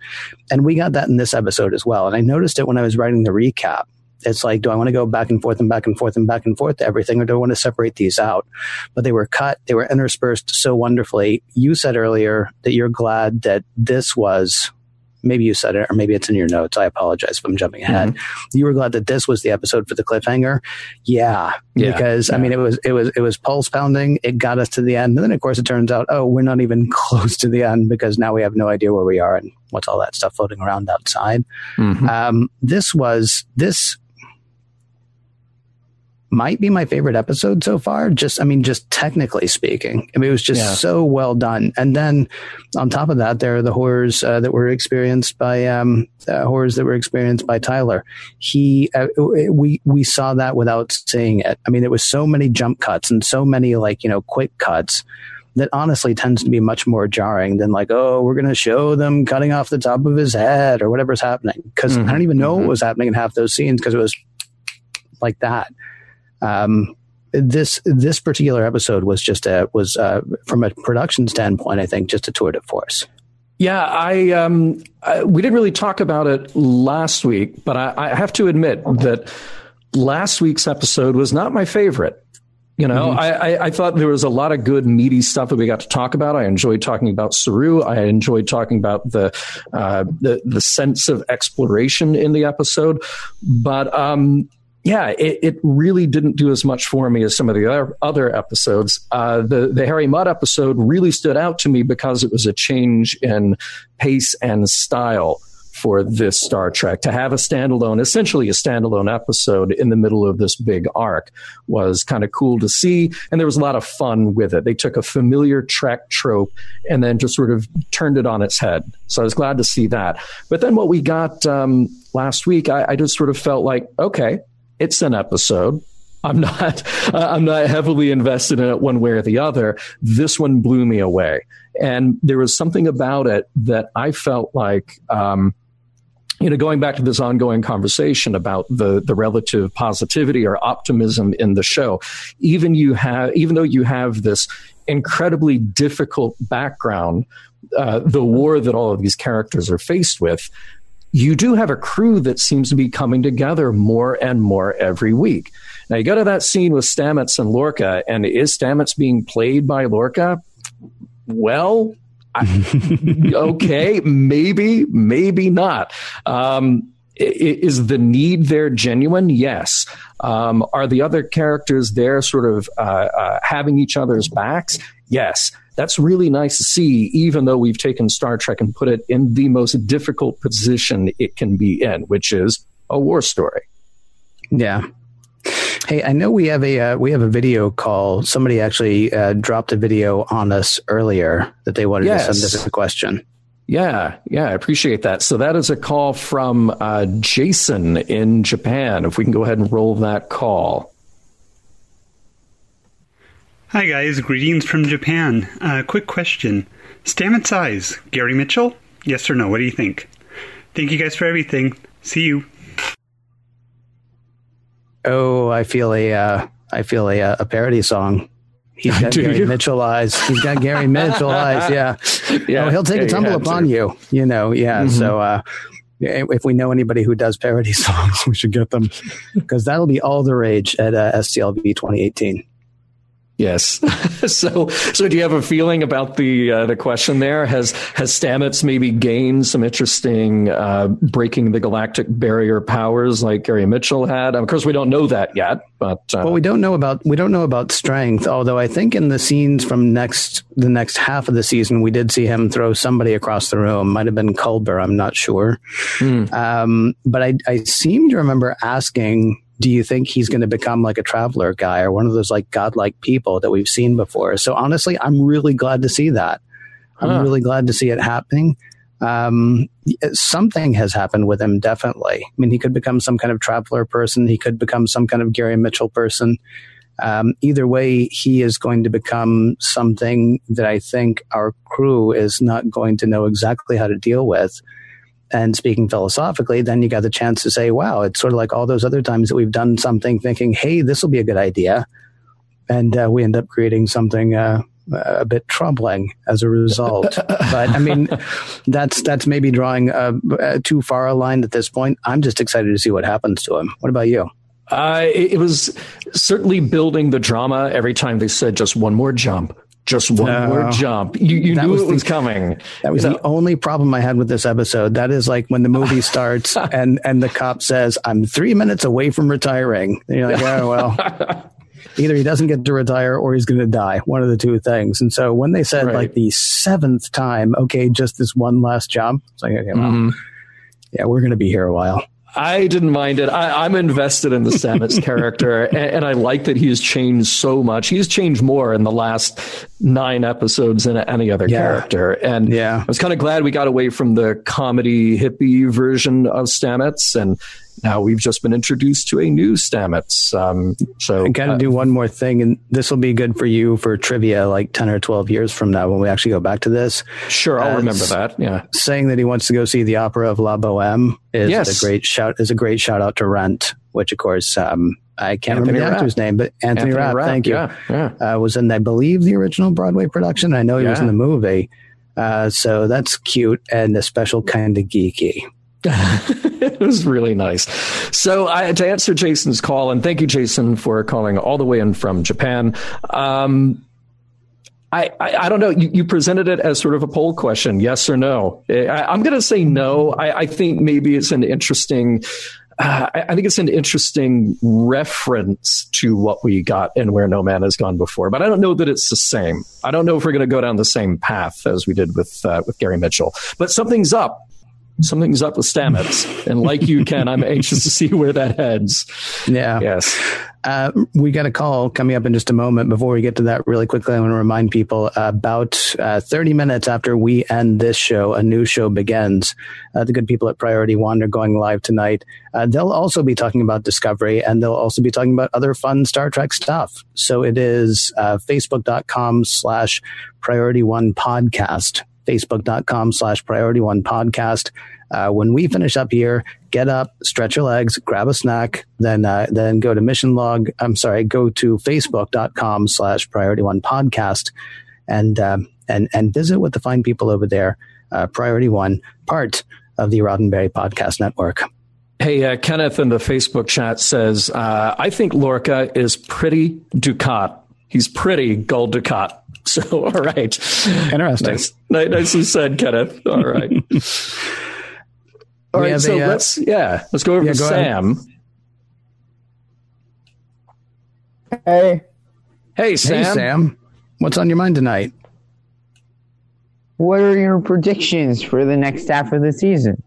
and we got that in this episode as well. And I noticed it when I was writing the recap it's like, do I want to go back and forth and back and forth and back and forth to everything, or do I want to separate these out? But they were cut, they were interspersed so wonderfully. You said earlier that you're glad that this was maybe you said it or maybe it's in your notes. I apologize if I'm jumping ahead. Mm-hmm. You were glad that this was the episode for the cliffhanger. Yeah. yeah because yeah. I mean, it was, it was, it was pulse pounding. It got us to the end. And then of course it turns out, oh, we're not even <laughs> close to the end because now we have no idea where we are and what's all that stuff floating around outside. Mm-hmm. Um, this was, this might be my favorite episode so far. Just, I mean, just technically speaking, I mean, it was just yeah. so well done. And then on top of that, there are the horrors uh, that were experienced by um, uh, horrors that were experienced by Tyler. He, uh, we we saw that without seeing it. I mean, there was so many jump cuts and so many like you know quick cuts that honestly tends to be much more jarring than like, oh, we're going to show them cutting off the top of his head or whatever's happening. Because mm-hmm. I don't even know mm-hmm. what was happening in half those scenes because it was like that. Um, this this particular episode was just a was uh, from a production standpoint, I think, just a tour de force. Yeah, I, um, I, we didn't really talk about it last week, but I, I, have to admit that last week's episode was not my favorite. You know, mm-hmm. I, I, thought there was a lot of good meaty stuff that we got to talk about. I enjoyed talking about Saru. I enjoyed talking about the uh, the the sense of exploration in the episode, but um, yeah, it, it, really didn't do as much for me as some of the other, other episodes. Uh, the the Harry Mudd episode really stood out to me because it was a change in pace and style for this Star Trek. To have a standalone, essentially a standalone episode in the middle of this big arc was kind of cool to see. And there was a lot of fun with it. They took a familiar Trek trope and then just sort of turned it on its head. So I was glad to see that. But then what we got um, last week, I, I just sort of felt like, okay, it's an episode. I'm not <laughs> I'm not heavily invested in it one way or the other. This one blew me away, and there was something about it that I felt like. Um, you know, going back to this ongoing conversation about the the relative positivity or optimism in the show, even you have, even though you have this incredibly difficult background, uh, the war that all of these characters are faced with, you do have a crew that seems to be coming together more and more every week. Now you go to that scene with Stamets and Lorca, and is Stamets being played by Lorca? Well, I, <laughs> okay, maybe, maybe not. Um, is the need there genuine? Yes. Um, are the other characters there sort of uh, uh, having each other's backs? Yes that's really nice to see, even though we've taken Star Trek and put it in the most difficult position it can be in, which is a war story. Yeah. Hey, I know we have a uh, we have a video call. Somebody actually uh, dropped a video on us earlier that they wanted yes. to send us a question. Yeah, yeah, I appreciate that. So that is a call from uh, Jason in Japan. If we can go ahead and roll that call. Hi guys, greetings from Japan. Uh, quick question. Stamets eyes, Gary Mitchell? Yes or no? What do you think? Thank you guys for everything. See you. Oh, I feel a, uh, I feel a, uh, a parody song. He's <laughs> got Gary you? Mitchell eyes. He's got Gary Mitchell <laughs> eyes. Yeah. yeah. Oh, he'll take a tumble upon to. you, you know. Yeah. Mm-hmm. So, uh, if we know anybody who does parody <laughs> songs, we should get them because that'll be all the rage at uh, STLV 2018. Yes. <laughs> so, so do you have a feeling about the uh, the question there? Has has Stamets maybe gained some interesting uh, breaking the galactic barrier powers like Gary Mitchell had? Of course, we don't know that yet, but uh, well, we don't know about we don't know about strength. Although I think in the scenes from next the next half of the season, we did see him throw somebody across the room. Might have been Culber. I'm not sure. Mm. Um, but I I seem to remember asking do you think he's going to become like a traveler guy or one of those like godlike people that we've seen before? So honestly, I'm really glad to see that. I'm really glad to see it happening. Um, something has happened with him, definitely. I mean, he could become some kind of traveler person. He could become some kind of Gary Mitchell person. Um, either way, he is going to become something that I think our crew is not going to know exactly how to deal with and speaking philosophically, then you got the chance to say, wow, it's sort of like all those other times that we've done something thinking, hey, this will be a good idea. And uh, we end up creating something uh, a bit troubling as a result. <laughs> but I mean, that's that's maybe drawing uh, too far a line at this point. I'm just excited to see what happens to him. What about you? Uh, it, it, was certainly building the drama every time they said just one more jump, just one no. more jump. You, you knew was it was coming. That was you the only problem I had with this episode. That is like when the movie <laughs> starts and and the cop says, "I'm three minutes away from retiring." And you're like, "Yeah, well." <laughs> Either he doesn't get to retire or he's going to die. One of the two things. And so when they said right. like the seventh time, okay, just this one last jump, it's like, okay, well, mm-hmm. yeah, we're going to be here a while. I didn't mind it. I, am invested in the Stamets <laughs> character, and, and, I like that he's changed so much. He's changed more in the last nine episodes than any other yeah. character. And yeah. I was kind of glad we got away from the comedy hippie version of Stamets and now we've just been introduced to a new Stamets. Um, so I got to uh, do one more thing, and this will be good for you for trivia, like ten or twelve years from now when we actually go back to this. Sure, I'll uh, remember that. Yeah, saying that he wants to go see the opera of La Boheme is yes. a great shout. Is a great shout out to Rent, which of course um, I can't Anthony remember the actor's name, but Anthony, Anthony Rapp, Rapp, thank you. Yeah, yeah. Uh, was in, I believe, the original Broadway production. I know he yeah. was in the movie. Uh, so that's cute and a special kind of geeky. <laughs> it was really nice. So, I, to answer Jason's call, and thank you, Jason, for calling all the way in from Japan. Um, I, I, I, don't know. You, you, presented it as sort of a poll question, yes or no. I, am going to say no. I, I, think maybe it's an interesting. Uh, I think it's an interesting reference to what we got and Where No Man Has Gone Before, but I don't know that it's the same. I don't know if we're going to go down the same path as we did with uh, with Gary Mitchell. But something's up something's up with Stamets. and like you, Ken, I'm anxious to see where that heads. Yeah. Yes. Uh, we got a call coming up in just a moment. Before we get to that, really quickly, I want to remind people uh, about uh, 30 minutes after we end this show, a new show begins. Uh, the good people at Priority One are going live tonight. Uh, they'll also be talking about Discovery and they'll also be talking about other fun Star Trek stuff. So it is uh, facebook.com slash Priority One podcast facebook.com slash priority one podcast. Uh, when we finish up here, get up, stretch your legs, grab a snack, then uh, then go to mission log. I'm sorry, go to facebook.com slash priority one podcast and um, and and visit with the fine people over there. Uh, priority one, part of the Roddenberry Podcast Network. Hey, uh, Kenneth in the Facebook chat says, uh, I think Lorca is pretty Dukat. He's pretty Gul Dukat. <laughs> So, all right. Interesting. Nice, nicely said, Kenneth. All right. <laughs> all right. So a, uh, let's, yeah, let's go over yeah, to go Sam. Ahead. Hey. Hey, Sam. Hey, Sam. What's on your mind tonight? What are your predictions for the next half of the season?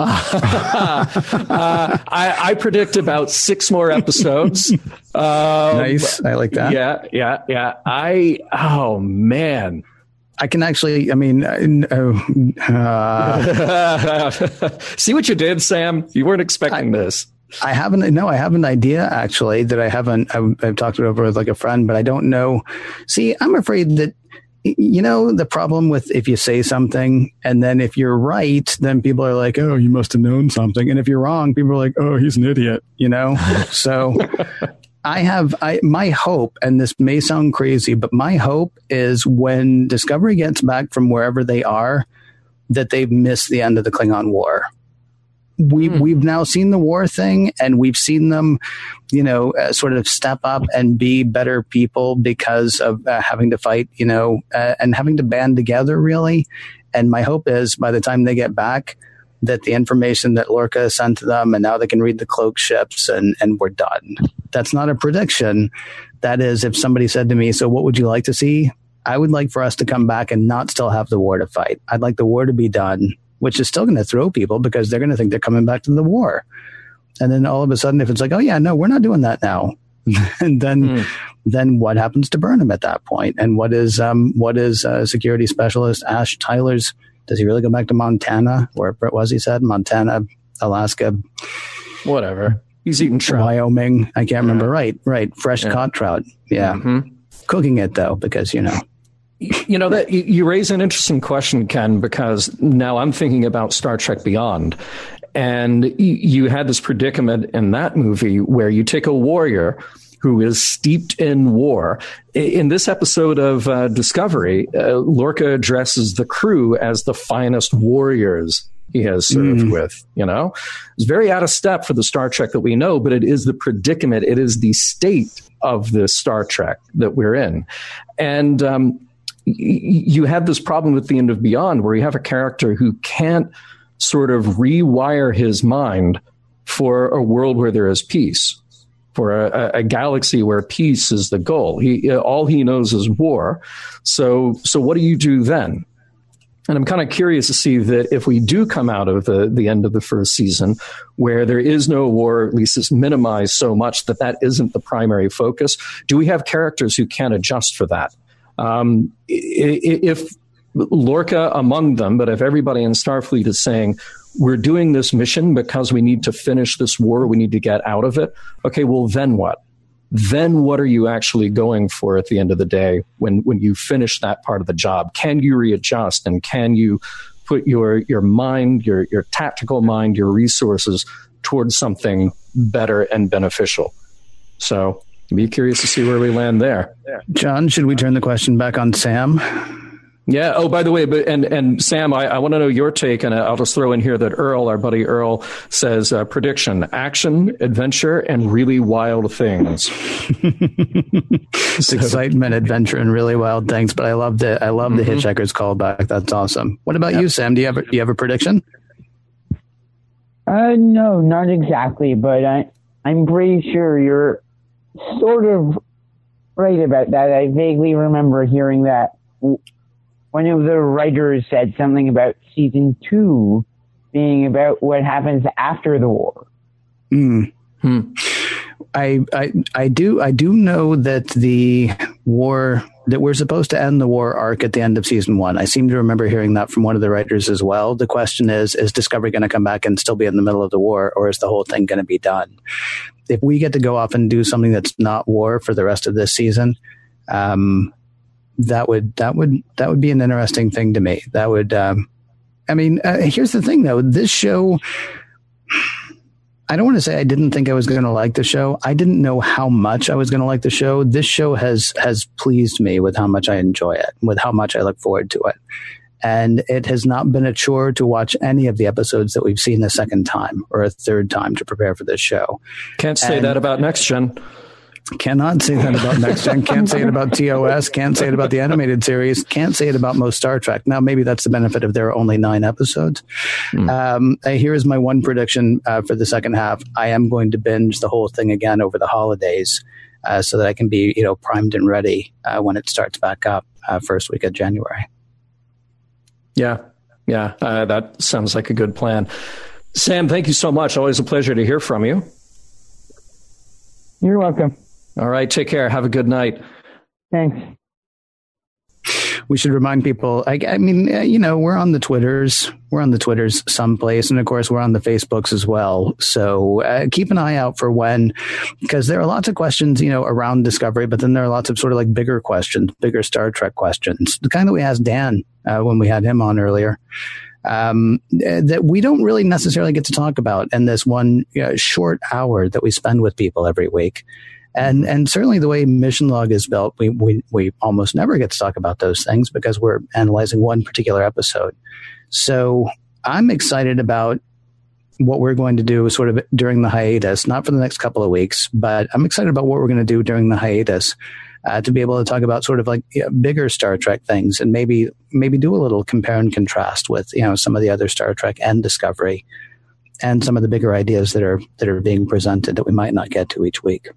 <laughs> uh, I, I, predict about six more episodes. <laughs> Um, nice. I like that. Yeah, yeah, yeah. I, oh, man. I can actually, I mean, uh, uh, <laughs> see what you did, Sam? You weren't expecting I, this. I haven't. No, I have an idea actually that I haven't. I've, I've, talked it over with like a friend, but I don't know. See, I'm afraid that you know the problem with if you say something and then if you're right then people are like oh you must have known something. And if you're wrong people are like oh he's an idiot you know? <laughs> So i have i my hope and this may sound crazy but my hope is when discovery gets back from wherever they are that they've missed the end of the klingon war we mm. we've now seen the war thing and we've seen them you know uh, sort of step up and be better people because of uh, having to fight you know uh, and having to band together really. And my hope is by the time they get back that the information that Lorca sent to them and now they can read the cloak ships and and we're done. That's not a prediction. That is if somebody said to me so what would you like to see? I would like for us to come back and not still have the war to fight. I'd like the war to be done which is still going to throw people because they're going to think they're coming back to the war. And then all of a sudden, if it's like, oh yeah, no, we're not doing that now, <laughs> and then mm. then what happens to Burnham at that point? And what is um, what is uh, security specialist Ash Tyler's? Does he really go back to Montana, where Brett was? He said Montana, Alaska, whatever. He's eating trout. Wyoming. I can't remember. Right, right. Fresh yeah. caught trout. Yeah. Mm-hmm. Cooking it though, because you know you know that you raise an interesting question, Ken, because now I'm thinking about Star Trek Beyond, and you had this predicament in that movie where you take a warrior who is steeped in war. In this episode of uh, Discovery, uh, Lorca addresses the crew as the finest warriors he has served mm. with. You know, it's very out of step for the Star Trek that we know, but it is the predicament. It is the state of the Star Trek that we're in, and um, you have this problem at the end of Beyond where you have a character who can't sort of rewire his mind for a world where there is peace, for a, a galaxy where peace is the goal. He uh, all he knows is war. So so what do you do then? And I'm kind of curious to see that if we do come out of the, the end of the first season where there is no war, at least it's minimized so much that that isn't the primary focus, do we have characters who can adjust for that? Um, if Lorca among them, but if everybody in Starfleet is saying, we're doing this mission because we need to finish this war. We need to get out of it. Okay, well, then what? Then what are you actually going for at the end of the day when, when you finish that part of the job? Can you readjust and can you put your, your mind, your, your tactical mind, your resources towards something better and beneficial? So be curious to see where we land there. John, should we turn the question back on Sam? Yeah. Oh, by the way, but and and Sam, I, I want to know your take, and I'll just throw in here that Earl, our buddy Earl, says uh, prediction: action, adventure, and really wild things. so, <laughs> excitement, adventure, and really wild things. But I love the I love mm-hmm. the Hitchhiker's callback. That's awesome. What about you, Sam? Do you have a, do you have a prediction? Uh, no, not exactly, but I I'm pretty sure you're sort of right about that. I vaguely remember hearing that one of the writers said something about season two being about what happens after the war. Mm. Hmm. I, I I do I do know that the war that we're supposed to end the war arc at the end of season one. I seem to remember hearing that from one of the writers as well. The question is: Is Discovery going to come back and still be in the middle of the war, or is the whole thing going to be done? If we get to go off and do something that's not war for the rest of this season, um, that would that would that would be an interesting thing to me. That would, um, I mean, uh, here's the thing though. This show, I don't want to say I didn't think I was going to like the show. I didn't know how much I was going to like the show. This show has has pleased me with how much I enjoy it, with how much I look forward to it. And it has not been a chore to watch any of the episodes that we've seen the second time or a third time to prepare for this show. Can't say and, that about next gen. Cannot say that about <laughs> Next Gen. Can't say it about TOS. Can't say it about the animated series. Can't say it about most Star Trek. Now, maybe that's the benefit of there are only nine episodes. Mm. Um, uh, here is my one prediction uh, for the second half. I am going to binge the whole thing again over the holidays, uh, so that I can be, you know, primed and ready uh, when it starts back up uh, first week of January. Yeah, yeah, uh, that sounds like a good plan. Sam, thank you so much. Always a pleasure to hear from you. You're welcome. All right. Take care. Have a good night. Thanks. We should remind people. I, I mean, uh, you know, we're on the Twitters. We're on the Twitters someplace, and of course, we're on the Facebooks as well. So uh, keep an eye out for when, because there are lots of questions, you know, around Discovery, but then there are lots of sort of like bigger questions, bigger Star Trek questions, the kind that we asked Dan uh, when we had him on earlier um, that we don't really necessarily get to talk about in this one you know, short hour that we spend with people every week. And and certainly the way mission log is built, we, we we almost never get to talk about those things because we're analyzing one particular episode. So I'm excited about what we're going to do sort of during the hiatus, not for the next couple of weeks, but I'm excited about what we're going to do during the hiatus uh, to be able to talk about sort of like you know, bigger Star Trek things and maybe maybe do a little compare and contrast with you know some of the other Star Trek and Discovery and some of the bigger ideas that are that are being presented that we might not get to each week.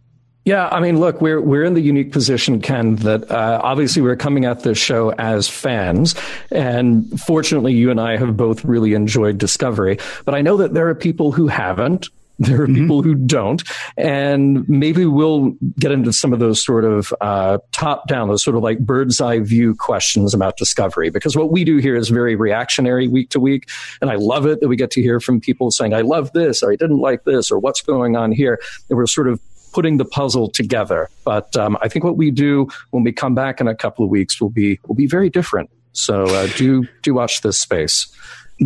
Yeah, I mean, look, we're we're in the unique position, Ken, that uh, obviously we're coming at this show as fans, and fortunately, you and I have both really enjoyed Discovery. But I know that there are people who haven't, there are mm-hmm. people who don't. And maybe we'll get into some of those sort of uh, top down, those sort of like bird's eye view questions about discovery. Because what we do here is very reactionary week to week. And I love it that we get to hear from people saying, I love this, or I didn't like this, or what's going on here. And we're sort of putting the puzzle together. But um, I think what we do when we come back in a couple of weeks will be will be very different. So uh, do do watch this space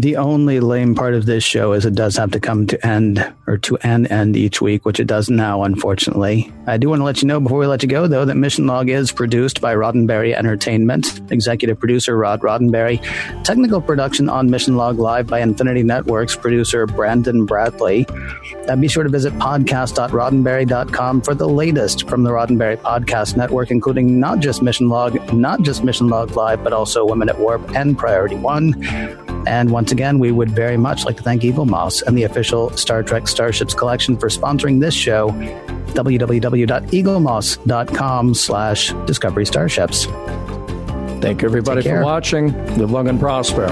the only lame part of this show is it does have to come to end or to an end each week, which it does now, unfortunately. I do want to let you know before we let you go, though, that Mission Log is produced by Roddenberry Entertainment, executive producer Rod Roddenberry, technical production on Mission Log Live by Infinity Networks, producer Brandon Bradley. And be sure to visit podcast.roddenberry.com for the latest from the Roddenberry Podcast Network, including not just Mission Log, not just Mission Log Live, but also Women at Warp and Priority One. And once again, we would very much like to thank Eaglemoss and the official Star Trek Starships collection for sponsoring this show. www.eaglemoss.com slash discovery starships. Thank you, everybody, for watching. Live long and prosper.